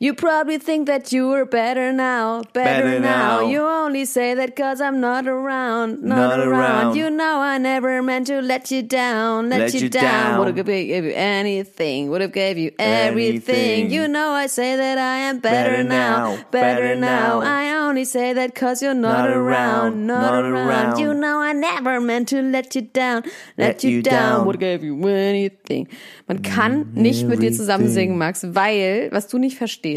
You probably think that you're better now, better, better now. now. You only say that cause I'm not around, not, not around. around. You know I never meant to let you down, let, let you, you, down. down. Would have gave you anything, would have gave you everything. Anything. You know I say that I am better, better now, now, better now. I only say that cause you're not, not around, not, not around. around. You know I never meant to let you down, let, let you down. down. Would have gave you anything. Man kann nicht mit dir zusammen singen, Max, weil, was du nicht verstehst.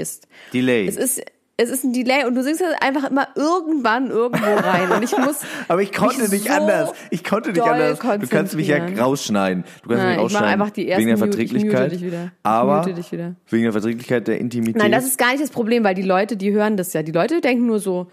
Delay. Es ist, es ist ein Delay und du singst halt einfach immer irgendwann irgendwo rein. Und ich muss aber ich konnte nicht so anders. Ich konnte nicht anders. Du kannst mich ja rausschneiden. Du kannst Nein, mich rausschneiden. ich einfach die ersten wegen der Verträglichkeit. ich wieder. aber wieder. wegen der Verträglichkeit der Intimität Nein das ist gar nicht das Problem weil die Leute die hören das ja. Die Leute denken nur so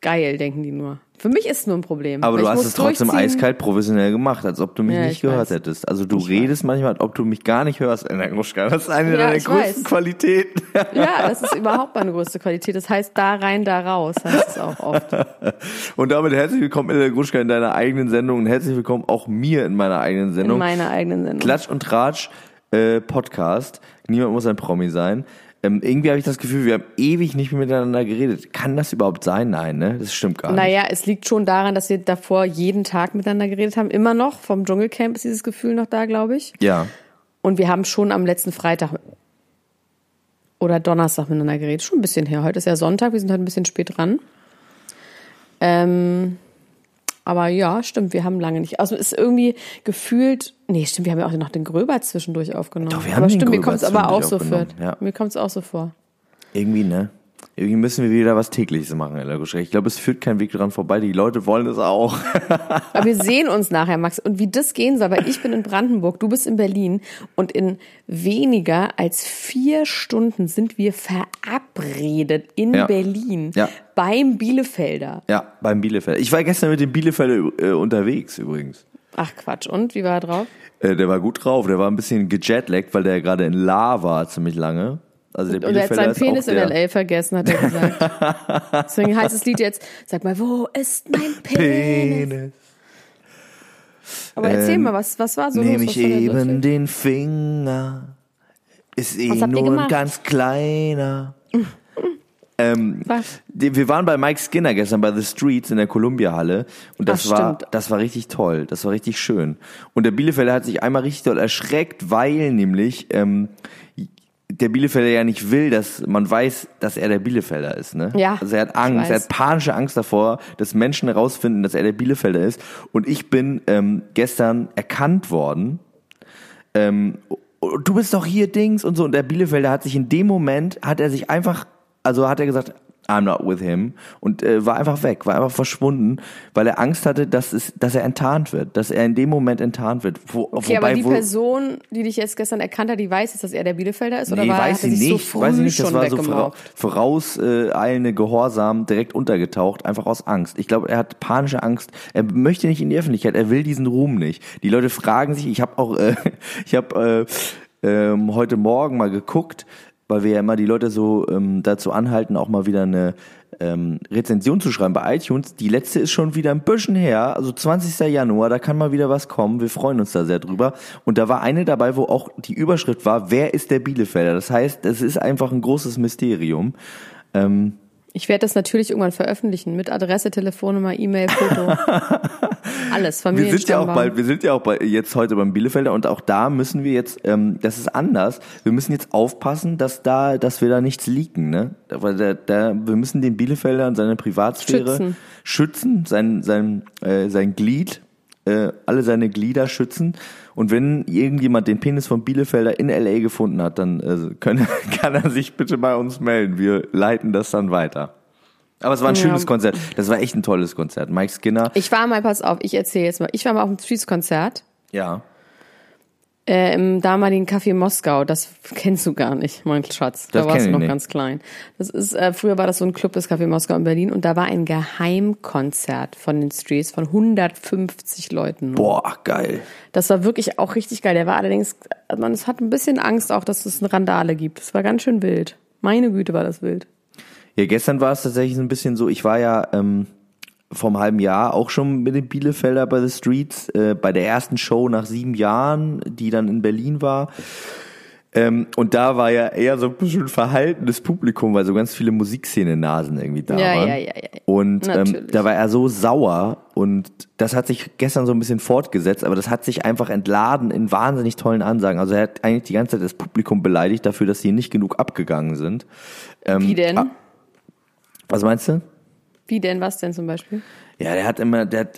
geil denken die nur für mich ist es nur ein Problem. Aber du hast es trotzdem eiskalt professionell gemacht, als ob du mich ja, nicht gehört weiß. hättest. Also du ich redest weiß. manchmal, als ob du mich gar nicht hörst. Das ist eine ja, deiner größten weiß. Qualitäten. Ja, das ist überhaupt meine größte Qualität. Das heißt da rein, da raus, heißt es auch oft. Und damit herzlich willkommen, Ella Gruschka, in deiner eigenen Sendung und herzlich willkommen auch mir in meiner eigenen Sendung. In meiner eigenen Sendung. Klatsch und Tratsch äh, Podcast. Niemand muss ein Promi sein. Ähm, irgendwie habe ich das Gefühl, wir haben ewig nicht mehr miteinander geredet. Kann das überhaupt sein? Nein, ne? Das stimmt gar nicht. Naja, es liegt schon daran, dass wir davor jeden Tag miteinander geredet haben. Immer noch. Vom Dschungelcamp ist dieses Gefühl noch da, glaube ich. Ja. Und wir haben schon am letzten Freitag oder Donnerstag miteinander geredet. Schon ein bisschen her. Heute ist ja Sonntag, wir sind heute ein bisschen spät dran. Ähm, aber ja, stimmt, wir haben lange nicht. Also ist irgendwie gefühlt, nee, stimmt, wir haben ja auch noch den Gröber zwischendurch aufgenommen. Doch, wir haben aber stimmt, mir kommt es aber auch so vor. Ja. Mir kommt es auch so vor. Irgendwie, ne? Irgendwie müssen wir wieder was Tägliches machen, Ella Ich glaube, es führt kein Weg dran vorbei. Die Leute wollen es auch. Aber wir sehen uns nachher, Max. Und wie das gehen soll, weil ich bin in Brandenburg, du bist in Berlin. Und in weniger als vier Stunden sind wir verabredet in ja. Berlin. Ja. Beim Bielefelder. Ja, beim Bielefelder. Ich war gestern mit dem Bielefelder äh, unterwegs übrigens. Ach Quatsch. Und wie war er drauf? Äh, der war gut drauf. Der war ein bisschen gejetlaggt, weil der gerade in La war ziemlich lange. Also der und er hat seinen Penis in L.A. vergessen, hat er gesagt. Deswegen heißt das Lied jetzt, sag mal, wo ist mein Penis? Penis. Aber erzähl ähm, mal, was, was war so Nehme ich eben den Finger, ist eh nur ein ganz kleiner. Ähm, wir waren bei Mike Skinner gestern bei The Streets in der Columbia Halle und das Ach, war das war richtig toll, das war richtig schön. Und der Bielefelder hat sich einmal richtig doll erschreckt, weil nämlich ähm, der Bielefelder ja nicht will, dass man weiß, dass er der Bielefelder ist. Ne? Ja. Also er hat Angst, er hat panische Angst davor, dass Menschen herausfinden, dass er der Bielefelder ist. Und ich bin ähm, gestern erkannt worden. Ähm, du bist doch hier Dings und so. Und der Bielefelder hat sich in dem Moment, hat er sich einfach, also hat er gesagt, I'm not with him und äh, war einfach weg, war einfach verschwunden, weil er Angst hatte, dass es, dass er enttarnt wird, dass er in dem Moment enttarnt wird. Wo, okay, wobei, aber die wo, Person, die dich jetzt gestern erkannt hat, die weiß jetzt, dass er der Bielefelder ist, oder nee, war, weiß sie nicht, so weiß sie nicht, das war so vora, vorauseilende äh, Gehorsam direkt untergetaucht, einfach aus Angst. Ich glaube, er hat panische Angst. Er möchte nicht in die Öffentlichkeit, er will diesen Ruhm nicht. Die Leute fragen sich, ich habe auch, äh, ich habe äh, ähm, heute Morgen mal geguckt, weil wir ja immer die Leute so ähm, dazu anhalten, auch mal wieder eine ähm, Rezension zu schreiben bei iTunes. Die letzte ist schon wieder ein bisschen her, also 20. Januar, da kann mal wieder was kommen. Wir freuen uns da sehr drüber. Und da war eine dabei, wo auch die Überschrift war, wer ist der Bielefelder? Das heißt, es ist einfach ein großes Mysterium. Ähm, Ich werde das natürlich irgendwann veröffentlichen mit Adresse, Telefonnummer, E-Mail, Foto. Alles, Familie. Wir sind ja auch bald, wir sind ja auch bei, jetzt heute beim Bielefelder und auch da müssen wir jetzt, ähm, das ist anders. Wir müssen jetzt aufpassen, dass da, dass wir da nichts leaken, ne? Weil da, da, wir müssen den Bielefelder und seine Privatsphäre schützen, schützen sein, sein, äh, sein Glied, äh, alle seine Glieder schützen. Und wenn irgendjemand den Penis von Bielefelder in LA gefunden hat, dann äh, können, kann er sich bitte bei uns melden. Wir leiten das dann weiter. Aber es war ein schönes Konzert. Das war echt ein tolles Konzert. Mike Skinner. Ich war mal, pass auf, ich erzähle jetzt mal. Ich war mal auf einem Streets-Konzert. Ja. Äh, Im damaligen Café Moskau, das kennst du gar nicht, mein Schatz. Da das warst du noch nicht. ganz klein. Das ist, äh, früher war das so ein Club, das Café Moskau in Berlin, und da war ein Geheimkonzert von den Streets von 150 Leuten. Boah, geil. Das war wirklich auch richtig geil. Der war allerdings, man es hat ein bisschen Angst auch, dass es eine Randale gibt. Es war ganz schön wild. Meine Güte war das wild. Ja, gestern war es tatsächlich so ein bisschen so, ich war ja ähm, vom halben Jahr auch schon mit den Bielefelder bei The Streets, äh, bei der ersten Show nach sieben Jahren, die dann in Berlin war. Ähm, und da war ja eher so ein bisschen verhaltenes Publikum, weil so ganz viele Musikszene-Nasen irgendwie da ja, waren. Ja, ja, ja. Und ähm, da war er so sauer und das hat sich gestern so ein bisschen fortgesetzt, aber das hat sich einfach entladen in wahnsinnig tollen Ansagen. Also er hat eigentlich die ganze Zeit das Publikum beleidigt dafür, dass sie nicht genug abgegangen sind. Ähm, Wie denn? Ah, was meinst du? Wie denn, was denn zum Beispiel? Ja, der hat immer, der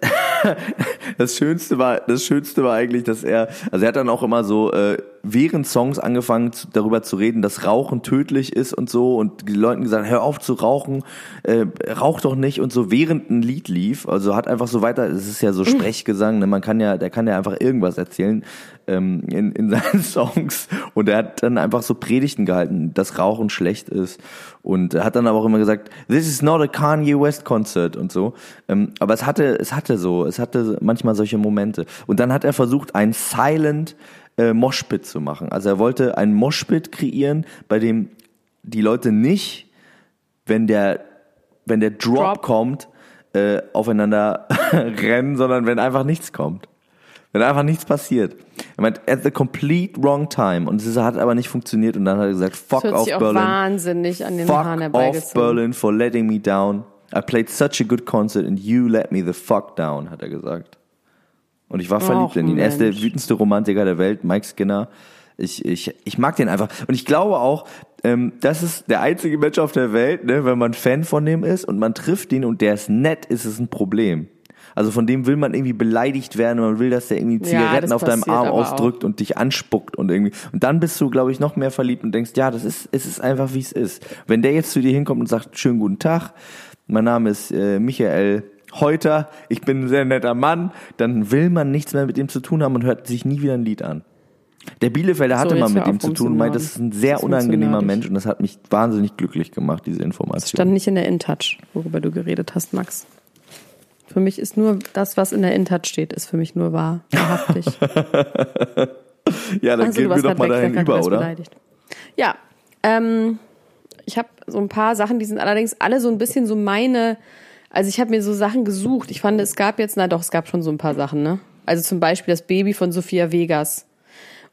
das Schönste war, das Schönste war eigentlich, dass er, also er hat dann auch immer so äh, während Songs angefangen zu, darüber zu reden, dass Rauchen tödlich ist und so und die Leuten gesagt, hör auf zu rauchen, äh, rauch doch nicht und so während ein Lied lief, also hat einfach so weiter, es ist ja so Sprechgesang, ne? man kann ja, der kann ja einfach irgendwas erzählen ähm, in, in seinen Songs und er hat dann einfach so Predigten gehalten, dass Rauchen schlecht ist und er hat dann aber auch immer gesagt, this is not a Kanye West Concert und so, ähm, aber es hatte, es hatte so, es hatte manchmal solche Momente und dann hat er versucht, ein Silent äh, Moshpit zu machen. Also er wollte ein Moshpit kreieren, bei dem die Leute nicht, wenn der, wenn der Drop, Drop. kommt, äh, aufeinander rennen, sondern wenn einfach nichts kommt. Wenn einfach nichts passiert. Er meint, at the complete wrong time. Und es hat aber nicht funktioniert. Und dann hat er gesagt, fuck off Berlin. wahnsinnig an den fuck Haaren off Berlin for letting me down. I played such a good concert and you let me the fuck down, hat er gesagt. Und ich war verliebt Och, in ihn. Mensch. Er ist der wütendste Romantiker der Welt, Mike Skinner. Ich, ich, ich mag den einfach. Und ich glaube auch, ähm, das ist der einzige Mensch auf der Welt, ne, wenn man Fan von dem ist und man trifft ihn und der ist nett, ist es ein Problem. Also von dem will man irgendwie beleidigt werden und man will, dass der irgendwie Zigaretten ja, auf deinem Arm ausdrückt auch. und dich anspuckt und irgendwie. Und dann bist du, glaube ich, noch mehr verliebt und denkst, ja, das ist, es ist einfach wie es ist. Wenn der jetzt zu dir hinkommt und sagt, schönen guten Tag, mein Name ist äh, Michael Heuter, ich bin ein sehr netter Mann, dann will man nichts mehr mit ihm zu tun haben und hört sich nie wieder ein Lied an. Der Bielefelder hatte so, mal mit ihm zu tun und meint, das ist ein sehr unangenehmer Mensch und das hat mich wahnsinnig glücklich gemacht, diese Information. Das stand nicht in der InTouch, worüber du geredet hast, Max. Für mich ist nur das, was in der InTouch steht, ist für mich nur wahr, wahrhaftig. ja, dann also, gehen wir doch mal dahin über, oder? Beleidigt. Ja, ähm, ich habe so ein paar Sachen, die sind allerdings alle so ein bisschen so meine also ich habe mir so Sachen gesucht. Ich fand, es gab jetzt, na doch, es gab schon so ein paar Sachen, ne? Also zum Beispiel das Baby von Sophia Vegas.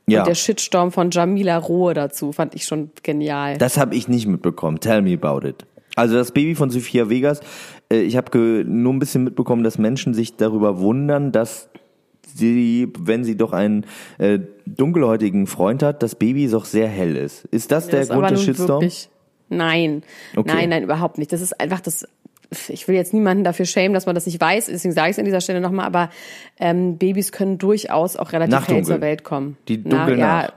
Ja. Und der Shitstorm von Jamila Rohe dazu fand ich schon genial. Das habe ich nicht mitbekommen. Tell me about it. Also das Baby von Sophia Vegas, äh, ich habe nur ein bisschen mitbekommen, dass Menschen sich darüber wundern, dass sie, wenn sie doch einen äh, dunkelhäutigen Freund hat, das Baby doch sehr hell ist. Ist das ja, der das Grund des Shitstorms? Wirklich, nein, okay. nein, nein, überhaupt nicht. Das ist einfach das ich will jetzt niemanden dafür schämen, dass man das nicht weiß, deswegen sage ich es an dieser Stelle nochmal, aber ähm, Babys können durchaus auch relativ hell zur Welt kommen. Die dunkeln Na, ja,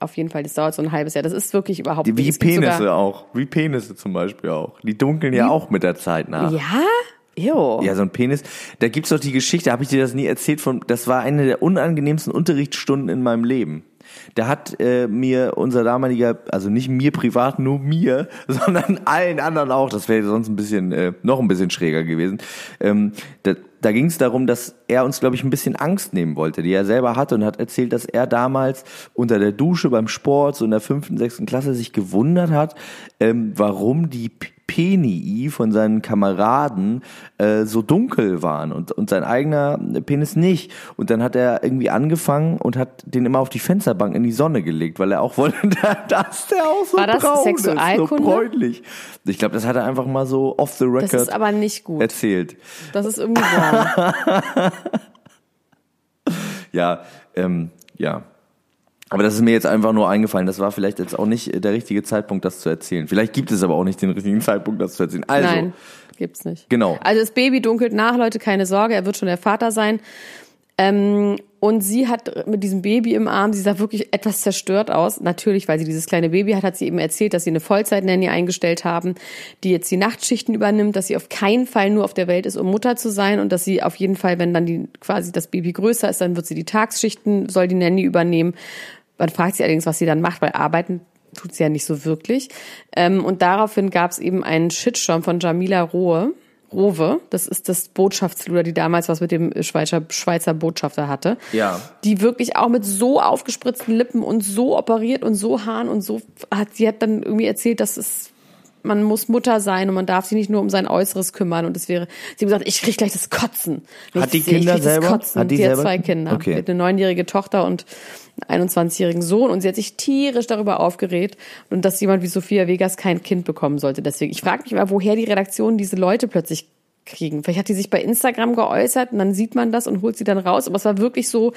auf jeden Fall, das dauert so ein halbes Jahr. Das ist wirklich überhaupt die, Wie Penisse auch. Wie Penisse zum Beispiel auch. Die dunkeln ja auch mit der Zeit nach. Ja? Jo. Ja, so ein Penis. Da gibt's doch die Geschichte, habe ich dir das nie erzählt von, das war eine der unangenehmsten Unterrichtsstunden in meinem Leben. Da hat äh, mir unser damaliger, also nicht mir privat, nur mir, sondern allen anderen auch, das wäre sonst ein bisschen, äh, noch ein bisschen schräger gewesen. Ähm, da da ging es darum, dass er uns, glaube ich, ein bisschen Angst nehmen wollte, die er selber hatte und hat erzählt, dass er damals unter der Dusche beim Sport, so in der fünften, sechsten Klasse, sich gewundert hat, ähm, warum die Penii von seinen Kameraden äh, so dunkel waren und, und sein eigener Penis nicht. Und dann hat er irgendwie angefangen und hat den immer auf die Fensterbank in die Sonne gelegt, weil er auch wollte, dass der auch so War das braun Sexualkunde? ist, so bräunlich. Ich glaube, das hat er einfach mal so off the record Das ist aber nicht gut. erzählt. Das ist irgendwie wrong. Ja, ähm, ja. Aber das ist mir jetzt einfach nur eingefallen. Das war vielleicht jetzt auch nicht der richtige Zeitpunkt, das zu erzählen. Vielleicht gibt es aber auch nicht den richtigen Zeitpunkt, das zu erzählen. Also, Nein, gibt's nicht. Genau. Also das Baby dunkelt nach, Leute, keine Sorge, er wird schon der Vater sein. Ähm, und sie hat mit diesem Baby im Arm, sie sah wirklich etwas zerstört aus. Natürlich, weil sie dieses kleine Baby hat, hat sie eben erzählt, dass sie eine Vollzeit-Nanny eingestellt haben, die jetzt die Nachtschichten übernimmt, dass sie auf keinen Fall nur auf der Welt ist, um Mutter zu sein und dass sie auf jeden Fall, wenn dann die quasi das Baby größer ist, dann wird sie die Tagsschichten, soll die Nanny übernehmen. Man fragt sie allerdings, was sie dann macht, weil arbeiten tut sie ja nicht so wirklich. Ähm, und daraufhin gab es eben einen Shitstorm von Jamila Rohe. Rowe, das ist das Botschaftsluder, die damals was mit dem Schweizer, Schweizer Botschafter hatte. Ja. Die wirklich auch mit so aufgespritzten Lippen und so operiert und so Haaren und so hat, sie hat dann irgendwie erzählt, dass es, man muss Mutter sein und man darf sich nicht nur um sein Äußeres kümmern und es wäre, sie hat gesagt, ich krieg gleich das Kotzen. Hat ich die ich Kinder das selber? Kotzen. Hat die sie selber? hat zwei Kinder. Okay. Mit eine neunjährige Tochter und einen 21-jährigen Sohn und sie hat sich tierisch darüber aufgeregt und dass jemand wie Sophia Vegas kein Kind bekommen sollte. Deswegen, ich frage mich mal, woher die Redaktion diese Leute plötzlich kriegen. Vielleicht hat die sich bei Instagram geäußert und dann sieht man das und holt sie dann raus. Aber es war wirklich so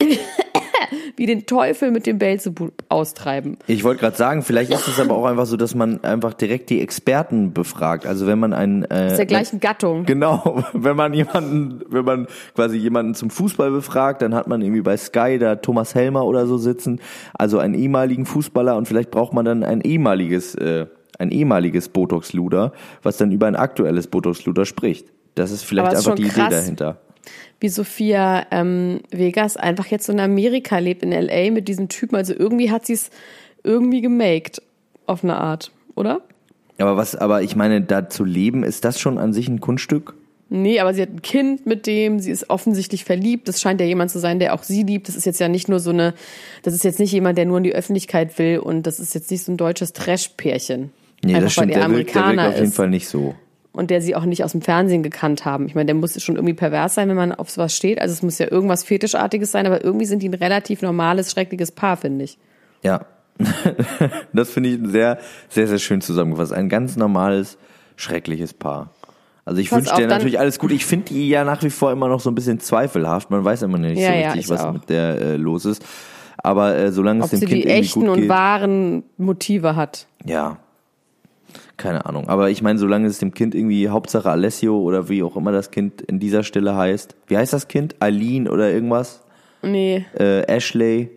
wie den Teufel mit dem Belzebub austreiben. Ich wollte gerade sagen, vielleicht ist es aber auch einfach so, dass man einfach direkt die Experten befragt. Also wenn man einen äh, Aus der gleichen Gattung. Genau, wenn man jemanden, wenn man quasi jemanden zum Fußball befragt, dann hat man irgendwie bei Sky da Thomas Helmer oder so sitzen, also einen ehemaligen Fußballer und vielleicht braucht man dann ein ehemaliges, äh, ein ehemaliges Botox-Luder, was dann über ein aktuelles Botox-Luder spricht. Das ist vielleicht Aber es ist einfach die schon Idee krass. dahinter. Wie Sophia ähm, Vegas einfach jetzt so in Amerika lebt, in L.A. mit diesem Typen. Also irgendwie hat sie es irgendwie gemaked. Auf eine Art, oder? Aber was, aber ich meine, da zu leben, ist das schon an sich ein Kunststück? Nee, aber sie hat ein Kind mit dem, sie ist offensichtlich verliebt. Das scheint ja jemand zu sein, der auch sie liebt. Das ist jetzt ja nicht nur so eine, das ist jetzt nicht jemand, der nur in die Öffentlichkeit will und das ist jetzt nicht so ein deutsches Trash-Pärchen. Nee, Einfach das stimmt, weil er der wirkt, der wirkt auf jeden ist Fall nicht so. und der sie auch nicht aus dem Fernsehen gekannt haben. Ich meine, der muss schon irgendwie pervers sein, wenn man auf sowas steht. Also es muss ja irgendwas Fetischartiges sein, aber irgendwie sind die ein relativ normales, schreckliches Paar, finde ich. Ja. das finde ich sehr, sehr, sehr schön zusammengefasst. Ein ganz normales, schreckliches Paar. Also ich wünsche dir natürlich alles gut. Ich finde die ja nach wie vor immer noch so ein bisschen zweifelhaft. Man weiß immer nicht Ja, so ja, richtig, ich was auch. mit der äh, los ist. Aber äh, solange Ob es dem sie Kind die echten und geht, wahren Motive hat. ja, keine Ahnung. Aber ich meine, solange es dem Kind irgendwie Hauptsache Alessio oder wie auch immer das Kind in dieser Stelle heißt. Wie heißt das Kind? Aline oder irgendwas? Nee, Äh, Ashley?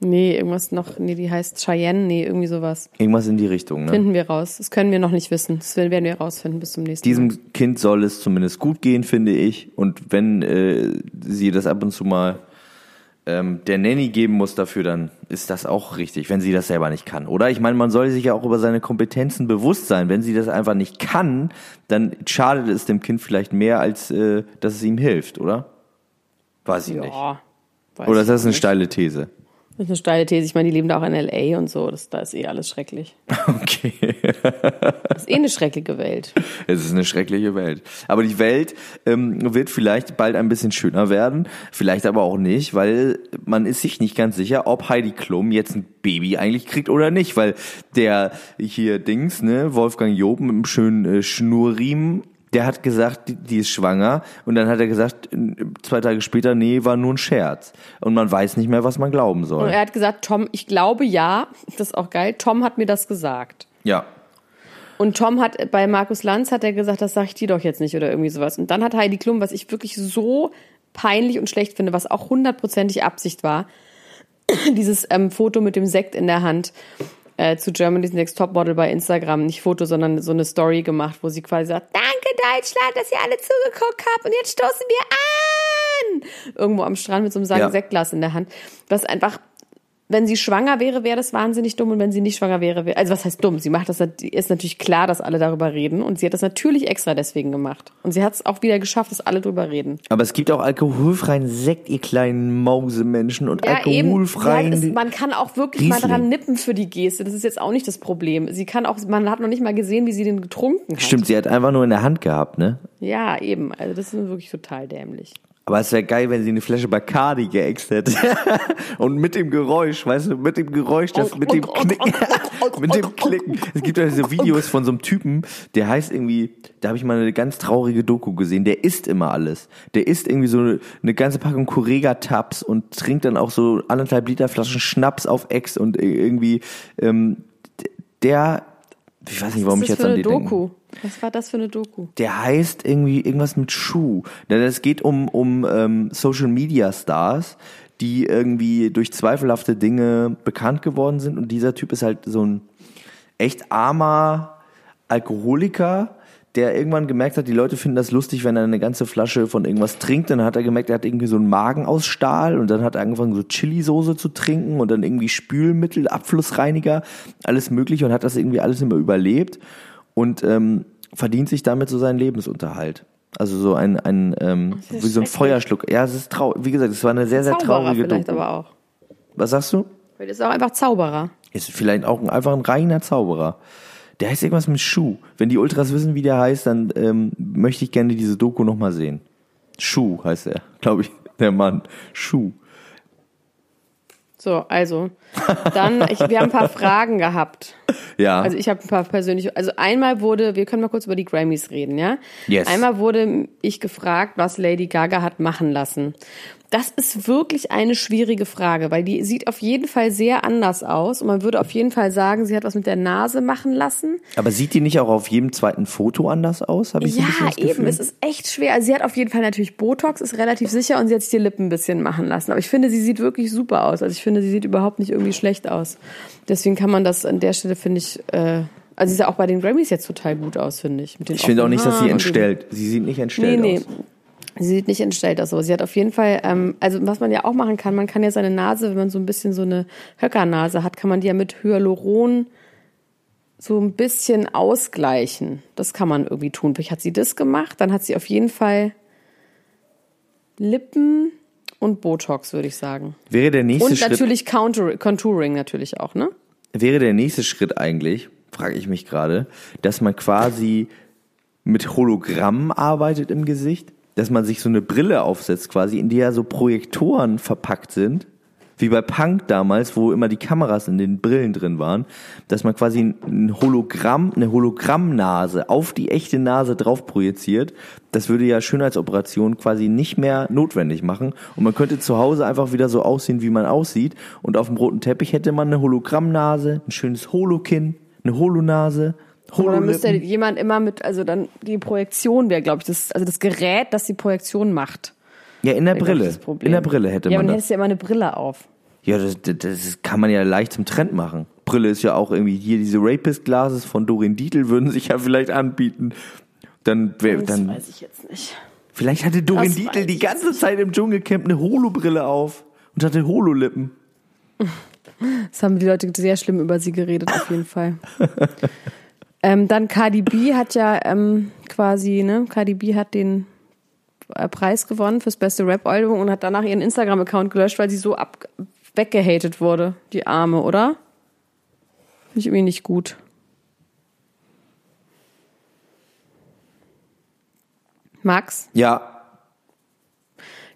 nee, irgendwas noch, nee, die heißt Cheyenne, nee, irgendwie sowas. Irgendwas in die Richtung. Ne? Finden wir raus. Das können wir noch nicht wissen. Das werden wir rausfinden bis zum nächsten Mal. Diesem Kind soll es zumindest gut gehen, finde ich. Und wenn äh, sie das ab und zu mal ähm, der Nanny geben muss dafür, dann ist das auch richtig, wenn sie das selber nicht kann. Oder ich meine, man soll sich ja auch über seine Kompetenzen bewusst sein. Wenn sie das einfach nicht kann, dann schadet es dem Kind vielleicht mehr, als äh, dass es ihm hilft, oder? Weiß ich nicht. Ja. weiß Oder ist das eine nicht. steile These? Das ist eine steile These. Ich meine, die leben da auch in L.A. und so. Das, da ist eh alles schrecklich. Okay. Das ist eh eine schreckliche Welt. Es ist eine schreckliche Welt. Aber die Welt ähm, wird vielleicht bald ein bisschen schöner werden, vielleicht aber auch nicht, weil man ist sich nicht ganz sicher, ob Heidi Klum jetzt ein Baby eigentlich kriegt oder nicht, weil der hier Dings, ne, Wolfgang Job mit einem schönen äh, Schnurriemen, der hat gesagt, die, die ist schwanger und dann hat er gesagt, zwei Tage später, nee, war nur ein Scherz. Und man weiß nicht mehr, was man glauben Und soll. er hat gesagt, Tom, ich glaube ja, das ist auch geil, Tom hat mir das gesagt. Ja. Und Tom hat bei Markus Lanz hat er gesagt, das sag ich dir doch jetzt nicht oder irgendwie sowas. Und dann hat Heidi Klum, was ich wirklich so peinlich und schlecht finde, was auch hundertprozentig Absicht war, dieses ähm, Foto mit dem Sekt in der Hand äh, zu Germany's Next Topmodel bei Instagram, nicht Foto, sondern so eine Story gemacht, wo sie quasi sagt, danke Deutschland, dass ihr alle zugeguckt habt und jetzt stoßen wir an. Irgendwo am Strand mit so einem Ja. Sektglas in der Hand, was einfach wenn sie schwanger wäre, wäre das wahnsinnig dumm und wenn sie nicht schwanger wäre, wäre, also was heißt dumm? Sie macht das, ist natürlich klar, dass alle darüber reden und sie hat das natürlich extra deswegen gemacht. Und sie hat es auch wieder geschafft, dass alle darüber reden. Aber es gibt auch alkoholfreien Sekt, ihr kleinen Mausemenschen und ja, alkoholfreien. Ja, man kann auch wirklich Riesling. mal dran nippen für die Geste. Das ist jetzt auch nicht das Problem. Sie kann auch, man hat noch nicht mal gesehen, wie sie den getrunken hat. Stimmt, sie hat einfach nur in der Hand gehabt, ne? Ja, eben. Also das ist wirklich total dämlich. Aber es wäre geil, wenn sie eine Flasche Bacardi geäxt hätte. und mit dem Geräusch, weißt du, mit dem Geräusch, das mit dem Knicken, mit dem Klicken. Es gibt ja diese Videos von so einem Typen, der heißt irgendwie, da habe ich mal eine ganz traurige Doku gesehen, der isst immer alles. Der isst irgendwie so eine, eine ganze Packung Correga-Tabs und trinkt dann auch so anderthalb Liter Flaschen Schnaps auf Ex und irgendwie, ähm, der, ich weiß nicht, warum ich jetzt an die Doku? denke. Was war das für eine Doku? Der heißt irgendwie irgendwas mit Schuh. Es geht um, um ähm, Social Media Stars, die irgendwie durch zweifelhafte Dinge bekannt geworden sind. Und dieser Typ ist halt so ein echt armer Alkoholiker, der irgendwann gemerkt hat, die Leute finden das lustig, wenn er eine ganze Flasche von irgendwas trinkt. Dann hat er gemerkt, er hat irgendwie so einen Magen aus Stahl und dann hat er angefangen, so Chili-Soße zu trinken und dann irgendwie Spülmittel, Abflussreiniger, alles mögliche und hat das irgendwie alles immer überlebt und ähm, verdient sich damit so seinen Lebensunterhalt. Also so ein, ein ähm, wie so ein Feuerschluck. Ja, es ist traurig. Wie gesagt, es war eine sehr, sehr Zauberer traurige vielleicht Doku. aber auch. Was sagst du? Vielleicht ist auch einfach Zauberer. Ist vielleicht auch ein, einfach ein reiner Zauberer. Der heißt irgendwas mit Schuh. Wenn die Ultras wissen, wie der heißt, dann ähm, möchte ich gerne diese Doku nochmal sehen. Schuh heißt er, glaube ich, der Mann. Schuh. So, also, dann, ich, wir haben ein paar Fragen gehabt. Ja. Also ich habe ein paar persönliche, also einmal wurde, wir können mal kurz über die Grammys reden, ja? Yes. Einmal wurde ich gefragt, was Lady Gaga hat machen lassen. Das ist wirklich eine schwierige Frage, weil die sieht auf jeden Fall sehr anders aus und man würde auf jeden Fall sagen, sie hat was mit der Nase machen lassen. Aber sieht die nicht auch auf jedem zweiten Foto anders aus? Hab ich ja, so eben. Es ist echt schwer. Also sie hat auf jeden Fall natürlich Botox, ist relativ sicher und sie hat sich die Lippen ein bisschen machen lassen. Aber ich finde, sie sieht wirklich super aus. Also ich finde, sie sieht überhaupt nicht irgendwie schlecht aus. Deswegen kann man das an der Stelle, finde ich, äh, also sie sah auch bei den Grammys jetzt total gut aus, finde ich. ich finde auch nicht, dass sie entstellt. Sie sieht nicht entstellt nee, nee. aus. Sie sieht nicht entstellt aus. So. Sie hat auf jeden Fall, ähm, also was man ja auch machen kann, man kann ja seine Nase, wenn man so ein bisschen so eine Höckernase hat, kann man die ja mit Hyaluron so ein bisschen ausgleichen. Das kann man irgendwie tun. Vielleicht hat sie das gemacht, dann hat sie auf jeden Fall Lippen und Botox, würde ich sagen. Wäre der nächste und Schritt. Und natürlich Counter Contouring natürlich auch, ne? Wäre der nächste Schritt eigentlich, frage ich mich gerade, dass man quasi mit Hologrammen arbeitet im Gesicht? dass man sich so eine Brille aufsetzt, quasi, in die ja so Projektoren verpackt sind, wie bei Punk damals, wo immer die Kameras in den Brillen drin waren, dass man quasi ein Hologramm, eine Hologrammnase auf die echte Nase drauf projiziert. Das würde ja Schönheitsoperation quasi nicht mehr notwendig machen. Und man könnte zu Hause einfach wieder so aussehen, wie man aussieht. Und auf dem roten Teppich hätte man eine Hologrammnase, ein schönes Holokinn, eine Holonase oder dann müsste jemand immer mit, also dann die Projektion wäre, glaube ich, das, also das Gerät, das die Projektion macht. Ja, in der Brille. In der Brille hätte ja, man. Ja, dann hättest du ja immer eine Brille auf. Ja, das, das kann man ja leicht zum Trend machen. Brille ist ja auch irgendwie hier diese Rapist Glasses von Dorin Dietl würden sich ja vielleicht anbieten. Dann dann. Das weiß ich jetzt nicht. Vielleicht hatte Dorin das Dietl die ganze Zeit im Dschungelcamp eine Holo-Brille auf und hatte Holo-Lippen. Das haben die Leute sehr schlimm über sie geredet, auf jeden Fall. Ähm, dann Cardi B hat ja ähm, quasi, ne, Cardi B hat den Preis gewonnen fürs beste Rap-Album und hat danach ihren Instagram-Account gelöscht, weil sie so ab weggehatet wurde, die Arme, oder? Finde ich irgendwie nicht gut. Max? Ja,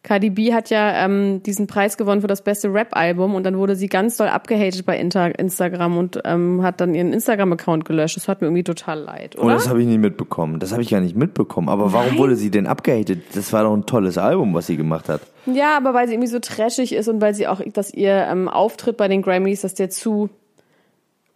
Cardi B hat ja ähm, diesen Preis gewonnen für das beste Rap-Album und dann wurde sie ganz doll abgehatet bei Inter Instagram und ähm, hat dann ihren Instagram-Account gelöscht. Das hat mir irgendwie total leid, oder? Oh, das habe ich nicht mitbekommen. Das habe ich gar nicht mitbekommen. Aber warum Nein. wurde sie denn abgehatet? Das war doch ein tolles Album, was sie gemacht hat. Ja, aber weil sie irgendwie so trashig ist und weil sie auch, dass ihr ähm, Auftritt bei den Grammys, dass der zu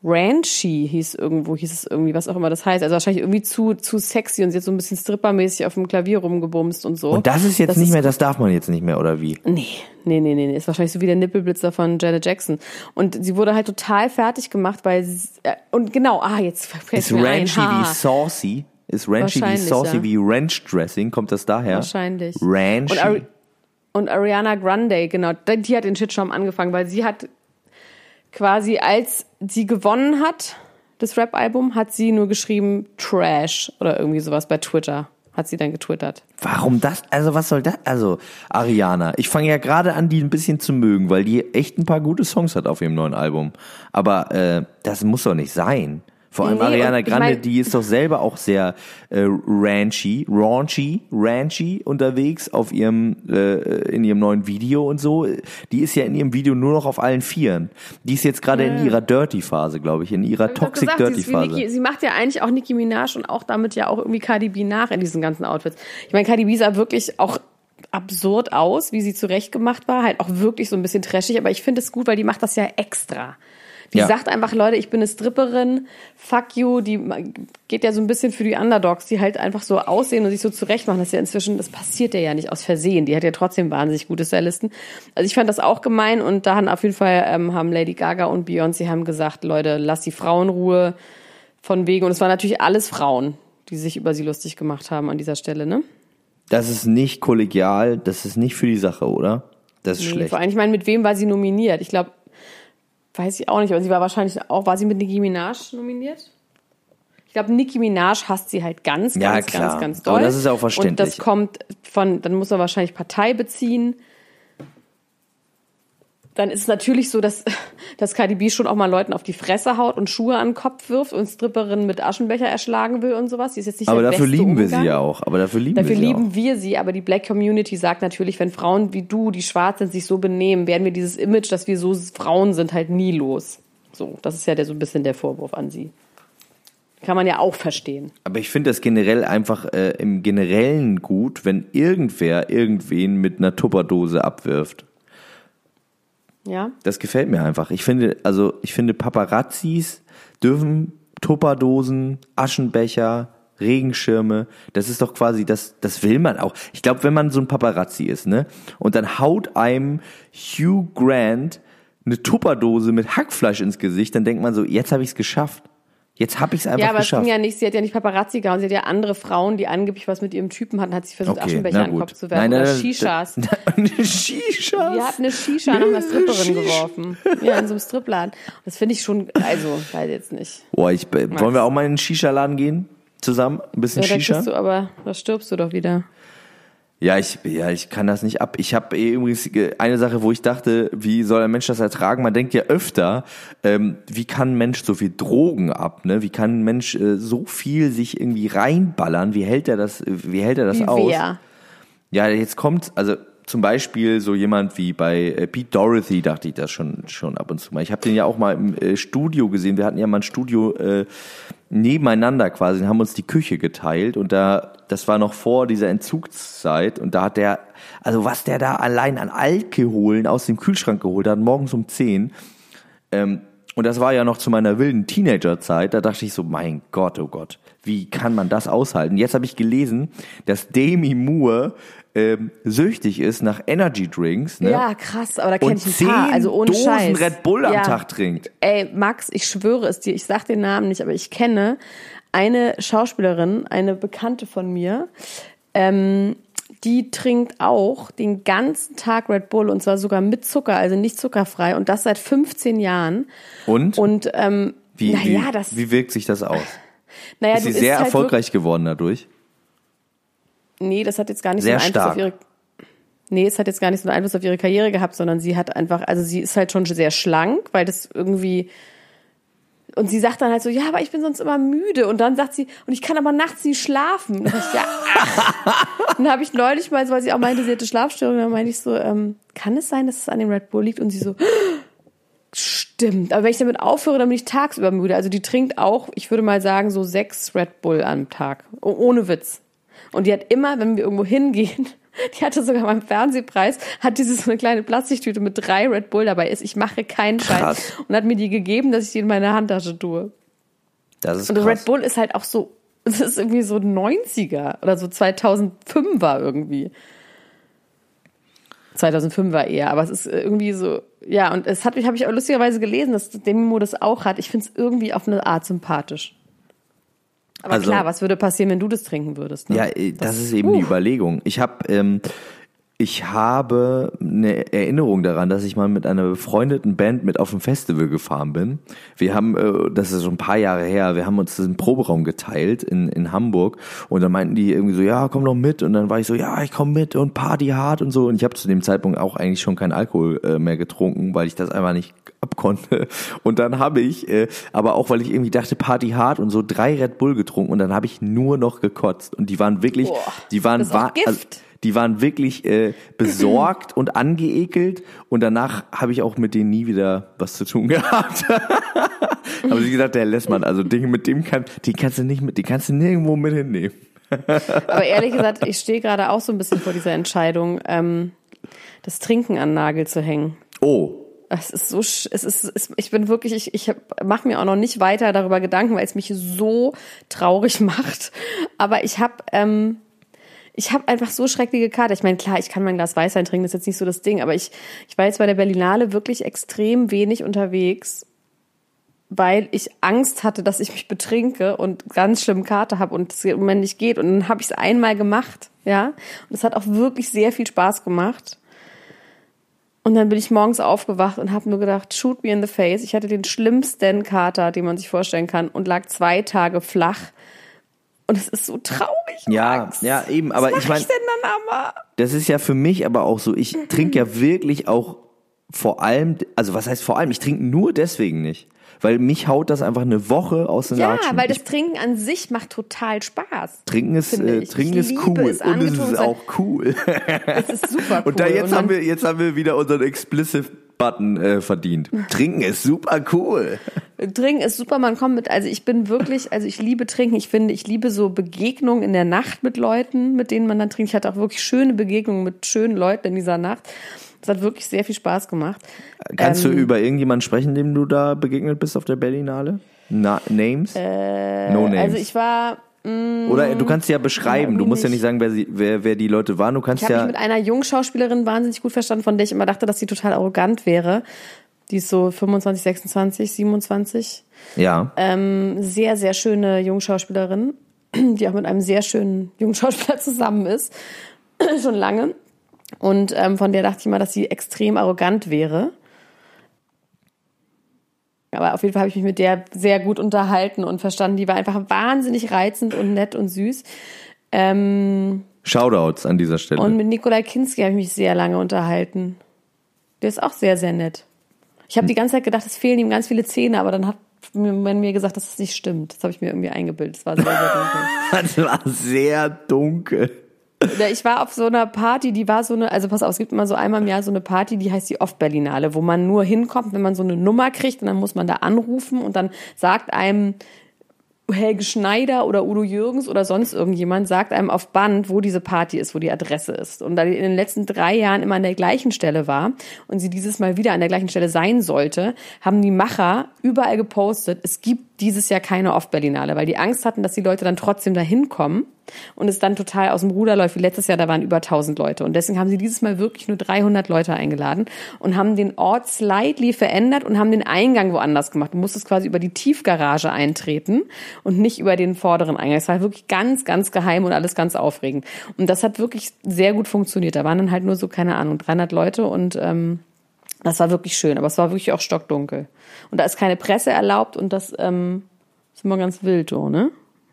Ranchy hieß irgendwo, hieß es irgendwie, was auch immer das heißt. Also wahrscheinlich irgendwie zu, zu sexy und sie hat so ein bisschen strippermäßig auf dem Klavier rumgebumst und so. Und das ist jetzt das nicht ist, mehr, das darf man jetzt nicht mehr, oder wie? Nee, nee, nee, nee, nee. Ist wahrscheinlich so wie der Nippelblitzer von Janet Jackson. Und sie wurde halt total fertig gemacht, weil sie, äh, und genau, ah, jetzt fällt Ist Ranchy wie saucy? Ist Ranchy wie saucy ja. wie Ranch Dressing? Kommt das daher? Wahrscheinlich. Ranchy. Und, Ari und Ariana Grande, genau, die hat den Shitstorm angefangen, weil sie hat quasi als sie gewonnen hat, das Rap-Album, hat sie nur geschrieben Trash oder irgendwie sowas bei Twitter. Hat sie dann getwittert. Warum das? Also was soll das? Also Ariana, ich fange ja gerade an, die ein bisschen zu mögen, weil die echt ein paar gute Songs hat auf ihrem neuen Album. Aber äh, das muss doch nicht sein. Vor allem nee, Ariana Grande, ich mein, die ist doch selber auch sehr äh, ranchy, raunchy, ranchy unterwegs auf ihrem äh, in ihrem neuen Video und so. Die ist ja in ihrem Video nur noch auf allen Vieren. Die ist jetzt gerade ja. in ihrer Dirty Phase, glaube ich, in ihrer Toxic gesagt, Dirty Phase. Nicki, sie macht ja eigentlich auch Nicki Minaj und auch damit ja auch irgendwie Cardi B nach in diesen ganzen Outfits. Ich meine, Cardi B sah wirklich auch absurd aus, wie sie zurechtgemacht war, halt auch wirklich so ein bisschen trashig, aber ich finde es gut, weil die macht das ja extra. Die ja. sagt einfach, Leute, ich bin eine Stripperin, fuck you. Die geht ja so ein bisschen für die Underdogs, die halt einfach so aussehen und sich so zurechtmachen. Das ist ja inzwischen, das passiert ja nicht aus Versehen. Die hat ja trotzdem wahnsinnig gute Stylisten. Also ich fand das auch gemein und da haben auf jeden Fall ähm, haben Lady Gaga und Beyoncé haben gesagt, Leute, lass die Frauen Ruhe von wegen. Und es waren natürlich alles Frauen, die sich über sie lustig gemacht haben an dieser Stelle, ne? Das ist nicht kollegial, das ist nicht für die Sache, oder? Das ist nee, schlecht. Vor allem, ich meine, mit wem war sie nominiert? Ich glaube, Weiß ich auch nicht, aber sie war wahrscheinlich auch, war sie mit Nicki Minaj nominiert? Ich glaube, Nicki Minaj hasst sie halt ganz, ganz, ja, klar. ganz, ganz doll. Aber das ist auch verständlich. Und das kommt von, dann muss er wahrscheinlich Partei beziehen dann ist es natürlich so, dass, dass Cardi B schon auch mal Leuten auf die Fresse haut und Schuhe an den Kopf wirft und Stripperinnen mit Aschenbecher erschlagen will und sowas. Die ist jetzt nicht aber dafür lieben Umgang. wir sie ja auch. Aber dafür lieben dafür wir sie lieben auch. wir sie. Aber die Black Community sagt natürlich, wenn Frauen wie du, die schwarz sind, sich so benehmen, werden wir dieses Image, dass wir so Frauen sind, halt nie los. So, das ist ja der, so ein bisschen der Vorwurf an sie. Kann man ja auch verstehen. Aber ich finde das generell einfach äh, im Generellen gut, wenn irgendwer irgendwen mit einer Tupperdose abwirft. Ja. Das gefällt mir einfach. Ich finde, also ich finde Paparazzis dürfen Tupperdosen, Aschenbecher, Regenschirme, das ist doch quasi, das, das will man auch. Ich glaube, wenn man so ein Paparazzi ist, ne, und dann haut einem Hugh Grant eine Tupperdose mit Hackfleisch ins Gesicht, dann denkt man so, jetzt habe ich es geschafft. Jetzt habe ich es einfach geschafft. Ja, aber geschafft. es ging ja nicht, sie hat ja nicht Paparazzi gehauen, sie hat ja andere Frauen, die angeblich was mit ihrem Typen hatten, hat sie versucht, okay, Aschenbecher an den Kopf zu werfen. Nein, oder Shishas. Eine Shishas? Die hat eine Shisha nach einer Stripperin geworfen. Ja, in so einem Stripladen. Das finde ich schon, also, weiß jetzt nicht. Boah, ich, wollen wir auch mal in einen Shisha-Laden gehen? Zusammen? Ein bisschen ja, Shisha? Du, aber da stirbst du doch wieder. Ja, ich, ja, ich kann das nicht ab. Ich habe eh übrigens eine Sache, wo ich dachte, wie soll ein Mensch das ertragen? Man denkt ja öfter, ähm, wie kann ein Mensch so viel Drogen ab? Ne? Wie kann ein Mensch äh, so viel sich irgendwie reinballern? Wie hält er das? Wie hält er das wie aus? Wer? Ja, jetzt kommt, also zum Beispiel so jemand wie bei äh, Pete Dorothy dachte ich das schon schon ab und zu mal. Ich habe den ja auch mal im äh, Studio gesehen. Wir hatten ja mal ein Studio äh, nebeneinander quasi, haben uns die Küche geteilt und da das war noch vor dieser Entzugszeit und da hat der also was der da allein an Alkoholen aus dem Kühlschrank geholt hat morgens um zehn ähm, und das war ja noch zu meiner wilden Teenagerzeit. Da dachte ich so, mein Gott, oh Gott, wie kann man das aushalten? Jetzt habe ich gelesen, dass Demi Moore ähm, süchtig ist nach Energy Drinks. Ne? Ja, krass, aber da kenne ich ein paar, also ohne Dosen Scheiß. Red Bull am ja. Tag trinkt. Ey, Max, ich schwöre es dir, ich sag den Namen nicht, aber ich kenne eine Schauspielerin, eine Bekannte von mir, ähm, die trinkt auch den ganzen Tag Red Bull und zwar sogar mit Zucker, also nicht zuckerfrei und das seit 15 Jahren. Und? Und ähm, wie, naja, wie, das, wie wirkt sich das aus? Naja, ist sie sehr halt erfolgreich geworden dadurch? Nee, das hat jetzt gar nicht Sehr so einen Einfluss auf ihre. Nee, es hat jetzt gar nicht so einen Einfluss auf ihre Karriere gehabt, sondern sie hat einfach, also sie ist halt schon sehr schlank, weil das irgendwie und sie sagt dann halt so, ja, aber ich bin sonst immer müde. Und dann sagt sie, und ich kann aber nachts nie schlafen. Und ich, ja, ach. dann habe ich neulich mal, weil sie auch meinte, sie hätte Schlafstörungen, dann meinte ich so, ähm, kann es sein, dass es an dem Red Bull liegt? Und sie so, stimmt. Aber wenn ich damit aufhöre, dann bin ich tagsüber müde. Also die trinkt auch, ich würde mal sagen, so sechs Red Bull am Tag. Ohne Witz. Und die hat immer, wenn wir irgendwo hingehen, die hatte sogar beim Fernsehpreis, hat diese so eine kleine Plastiktüte mit drei Red Bull dabei ist. Ich mache keinen Scheiß. Und hat mir die gegeben, dass ich die in meine Handtasche tue. Das ist Und krass. Red Bull ist halt auch so, das ist irgendwie so 90er oder so 2005 war irgendwie. 2005 war eher, aber es ist irgendwie so, ja, und es hat mich, habe ich auch lustigerweise gelesen, dass Demi das auch hat. Ich finde es irgendwie auf eine Art sympathisch. Aber also, klar, was würde passieren, wenn du das trinken würdest? Ne? Ja, äh, das, das ist eben uh. die Überlegung. Ich habe ähm, ich habe eine Erinnerung daran, dass ich mal mit einer befreundeten Band mit auf ein Festival gefahren bin. Wir haben, äh, das ist schon ein paar Jahre her, wir haben uns den Proberaum geteilt in, in Hamburg und dann meinten die irgendwie so, ja, komm doch mit. Und dann war ich so, ja, ich komm mit und Party hart und so. Und ich habe zu dem Zeitpunkt auch eigentlich schon keinen Alkohol äh, mehr getrunken, weil ich das einfach nicht abkonnte. Und dann habe ich, äh, aber auch weil ich irgendwie dachte, Party hart und so drei Red Bull getrunken und dann habe ich nur noch gekotzt. Und die waren wirklich, Boah, die waren, war, also, die waren wirklich äh, besorgt und angeekelt und danach habe ich auch mit denen nie wieder was zu tun gehabt. Aber sie gesagt, der Lessmann, also Dinge mit dem kann, die kannst du nicht mit, die kannst du nirgendwo mit hinnehmen. Aber ehrlich gesagt, ich stehe gerade auch so ein bisschen vor dieser Entscheidung, ähm, das Trinken an Nagel zu hängen. Oh. Es ist so, es ist, es, ich bin wirklich, ich, ich mache mir auch noch nicht weiter darüber Gedanken, weil es mich so traurig macht. Aber ich habe ähm, ich habe einfach so schreckliche Karte. Ich meine, klar, ich kann mein Glas Weißwein trinken, das ist jetzt nicht so das Ding, aber ich, ich war jetzt bei der Berlinale wirklich extrem wenig unterwegs, weil ich Angst hatte, dass ich mich betrinke und ganz schlimm Karte habe und es im Moment nicht geht. Und dann habe ich es einmal gemacht, ja. Und es hat auch wirklich sehr viel Spaß gemacht. Und dann bin ich morgens aufgewacht und habe nur gedacht, shoot me in the face. Ich hatte den schlimmsten Kater, den man sich vorstellen kann und lag zwei Tage flach und es ist so traurig. Ja, Max. ja, eben. Aber Was ich meine, ich denn dann aber? das ist ja für mich aber auch so. Ich trinke ja wirklich auch vor allem, also was heißt vor allem? Ich trinke nur deswegen nicht. Weil mich haut das einfach eine Woche aus den Ja, Latschen. weil das ich, Trinken an sich macht total Spaß. Trinken ist, finde äh, ich. Trinken Ich ist liebe cool es, und es angetrunken ist sein. auch cool. Es ist super cool. Und da jetzt dann- haben wir jetzt haben wir wieder unseren explicit Button äh, verdient. Trinken ist super cool. Trinken ist super, man kommt mit, also ich bin wirklich, also ich liebe Trinken, ich finde, ich liebe so Begegnungen in der Nacht mit Leuten, mit denen man dann trinkt. Ich hatte auch wirklich schöne Begegnungen mit schönen Leuten in dieser Nacht. Das hat wirklich sehr viel Spaß gemacht. Kannst Ähm, du über irgendjemanden sprechen, dem du da begegnet bist auf der Berlinale? Na, Names? no Names. Also ich war, Oder du kannst ja beschreiben. Du irgendwie musst ja nicht. nicht sagen, wer, sie, wer, wer die Leute waren. Du kannst ich habe ja. mich mit einer Jungschauspielerin wahnsinnig gut verstanden, von der ich immer dachte, dass sie total arrogant wäre. Die ist so 25, 26, 27. ja. Ähm, sehr, sehr schöne Jungschauspielerin, die auch mit einem sehr schönen Jungschauspieler zusammen ist. Schon lange. Und ähm, von der dachte ich immer, dass sie extrem arrogant wäre. Aber auf jeden Fall habe ich mich mit der sehr gut unterhalten und verstanden. Die war einfach wahnsinnig reizend und nett und süß. Ähm, Shoutouts an dieser Stelle. und mit Nikolai Kinski habe ich mich sehr lange unterhalten. Der ist auch sehr, sehr nett. Ich habe die ganze Zeit gedacht, es fehlen ihm ganz viele Zähne, aber dann hat man mir gesagt, dass das nicht stimmt. Das habe ich mir irgendwie eingebildet. Das war sehr, sehr dunkel. das war sehr dunkel. Ich war auf so einer Party, die war so eine, also pass auf, es gibt immer so einmal im Jahr so eine Party, die heißt die Off-Berlinale, wo man nur hinkommt, wenn man so eine Nummer kriegt und dann muss man da anrufen und dann sagt einem Helge Schneider oder Udo Jürgens oder sonst irgendjemand sagt einem auf Band, wo diese Party ist, wo die Adresse ist. Und da die in den letzten drei Jahren immer an der gleichen Stelle war und sie dieses Mal wieder an der gleichen Stelle sein sollte, haben die Macher überall gepostet, es gibt dieses Jahr keine Off-Berlinale, weil die Angst hatten, dass die Leute dann trotzdem dahin kommen und es dann total aus dem Ruder läuft. Wie letztes Jahr, da waren über 1000 Leute. Und deswegen haben sie dieses Mal wirklich nur 300 Leute eingeladen und haben den Ort slightly verändert und haben den Eingang woanders gemacht. Du musstest quasi über die Tiefgarage eintreten und nicht über den vorderen Eingang. Es war wirklich ganz, ganz geheim und alles ganz aufregend. Und das hat wirklich sehr gut funktioniert. Da waren dann halt nur so, keine Ahnung, 300 Leute und ähm, das war wirklich schön. Aber es war wirklich auch stockdunkel. Und da ist keine Presse erlaubt und das ähm, ist immer ganz wild, so, ne?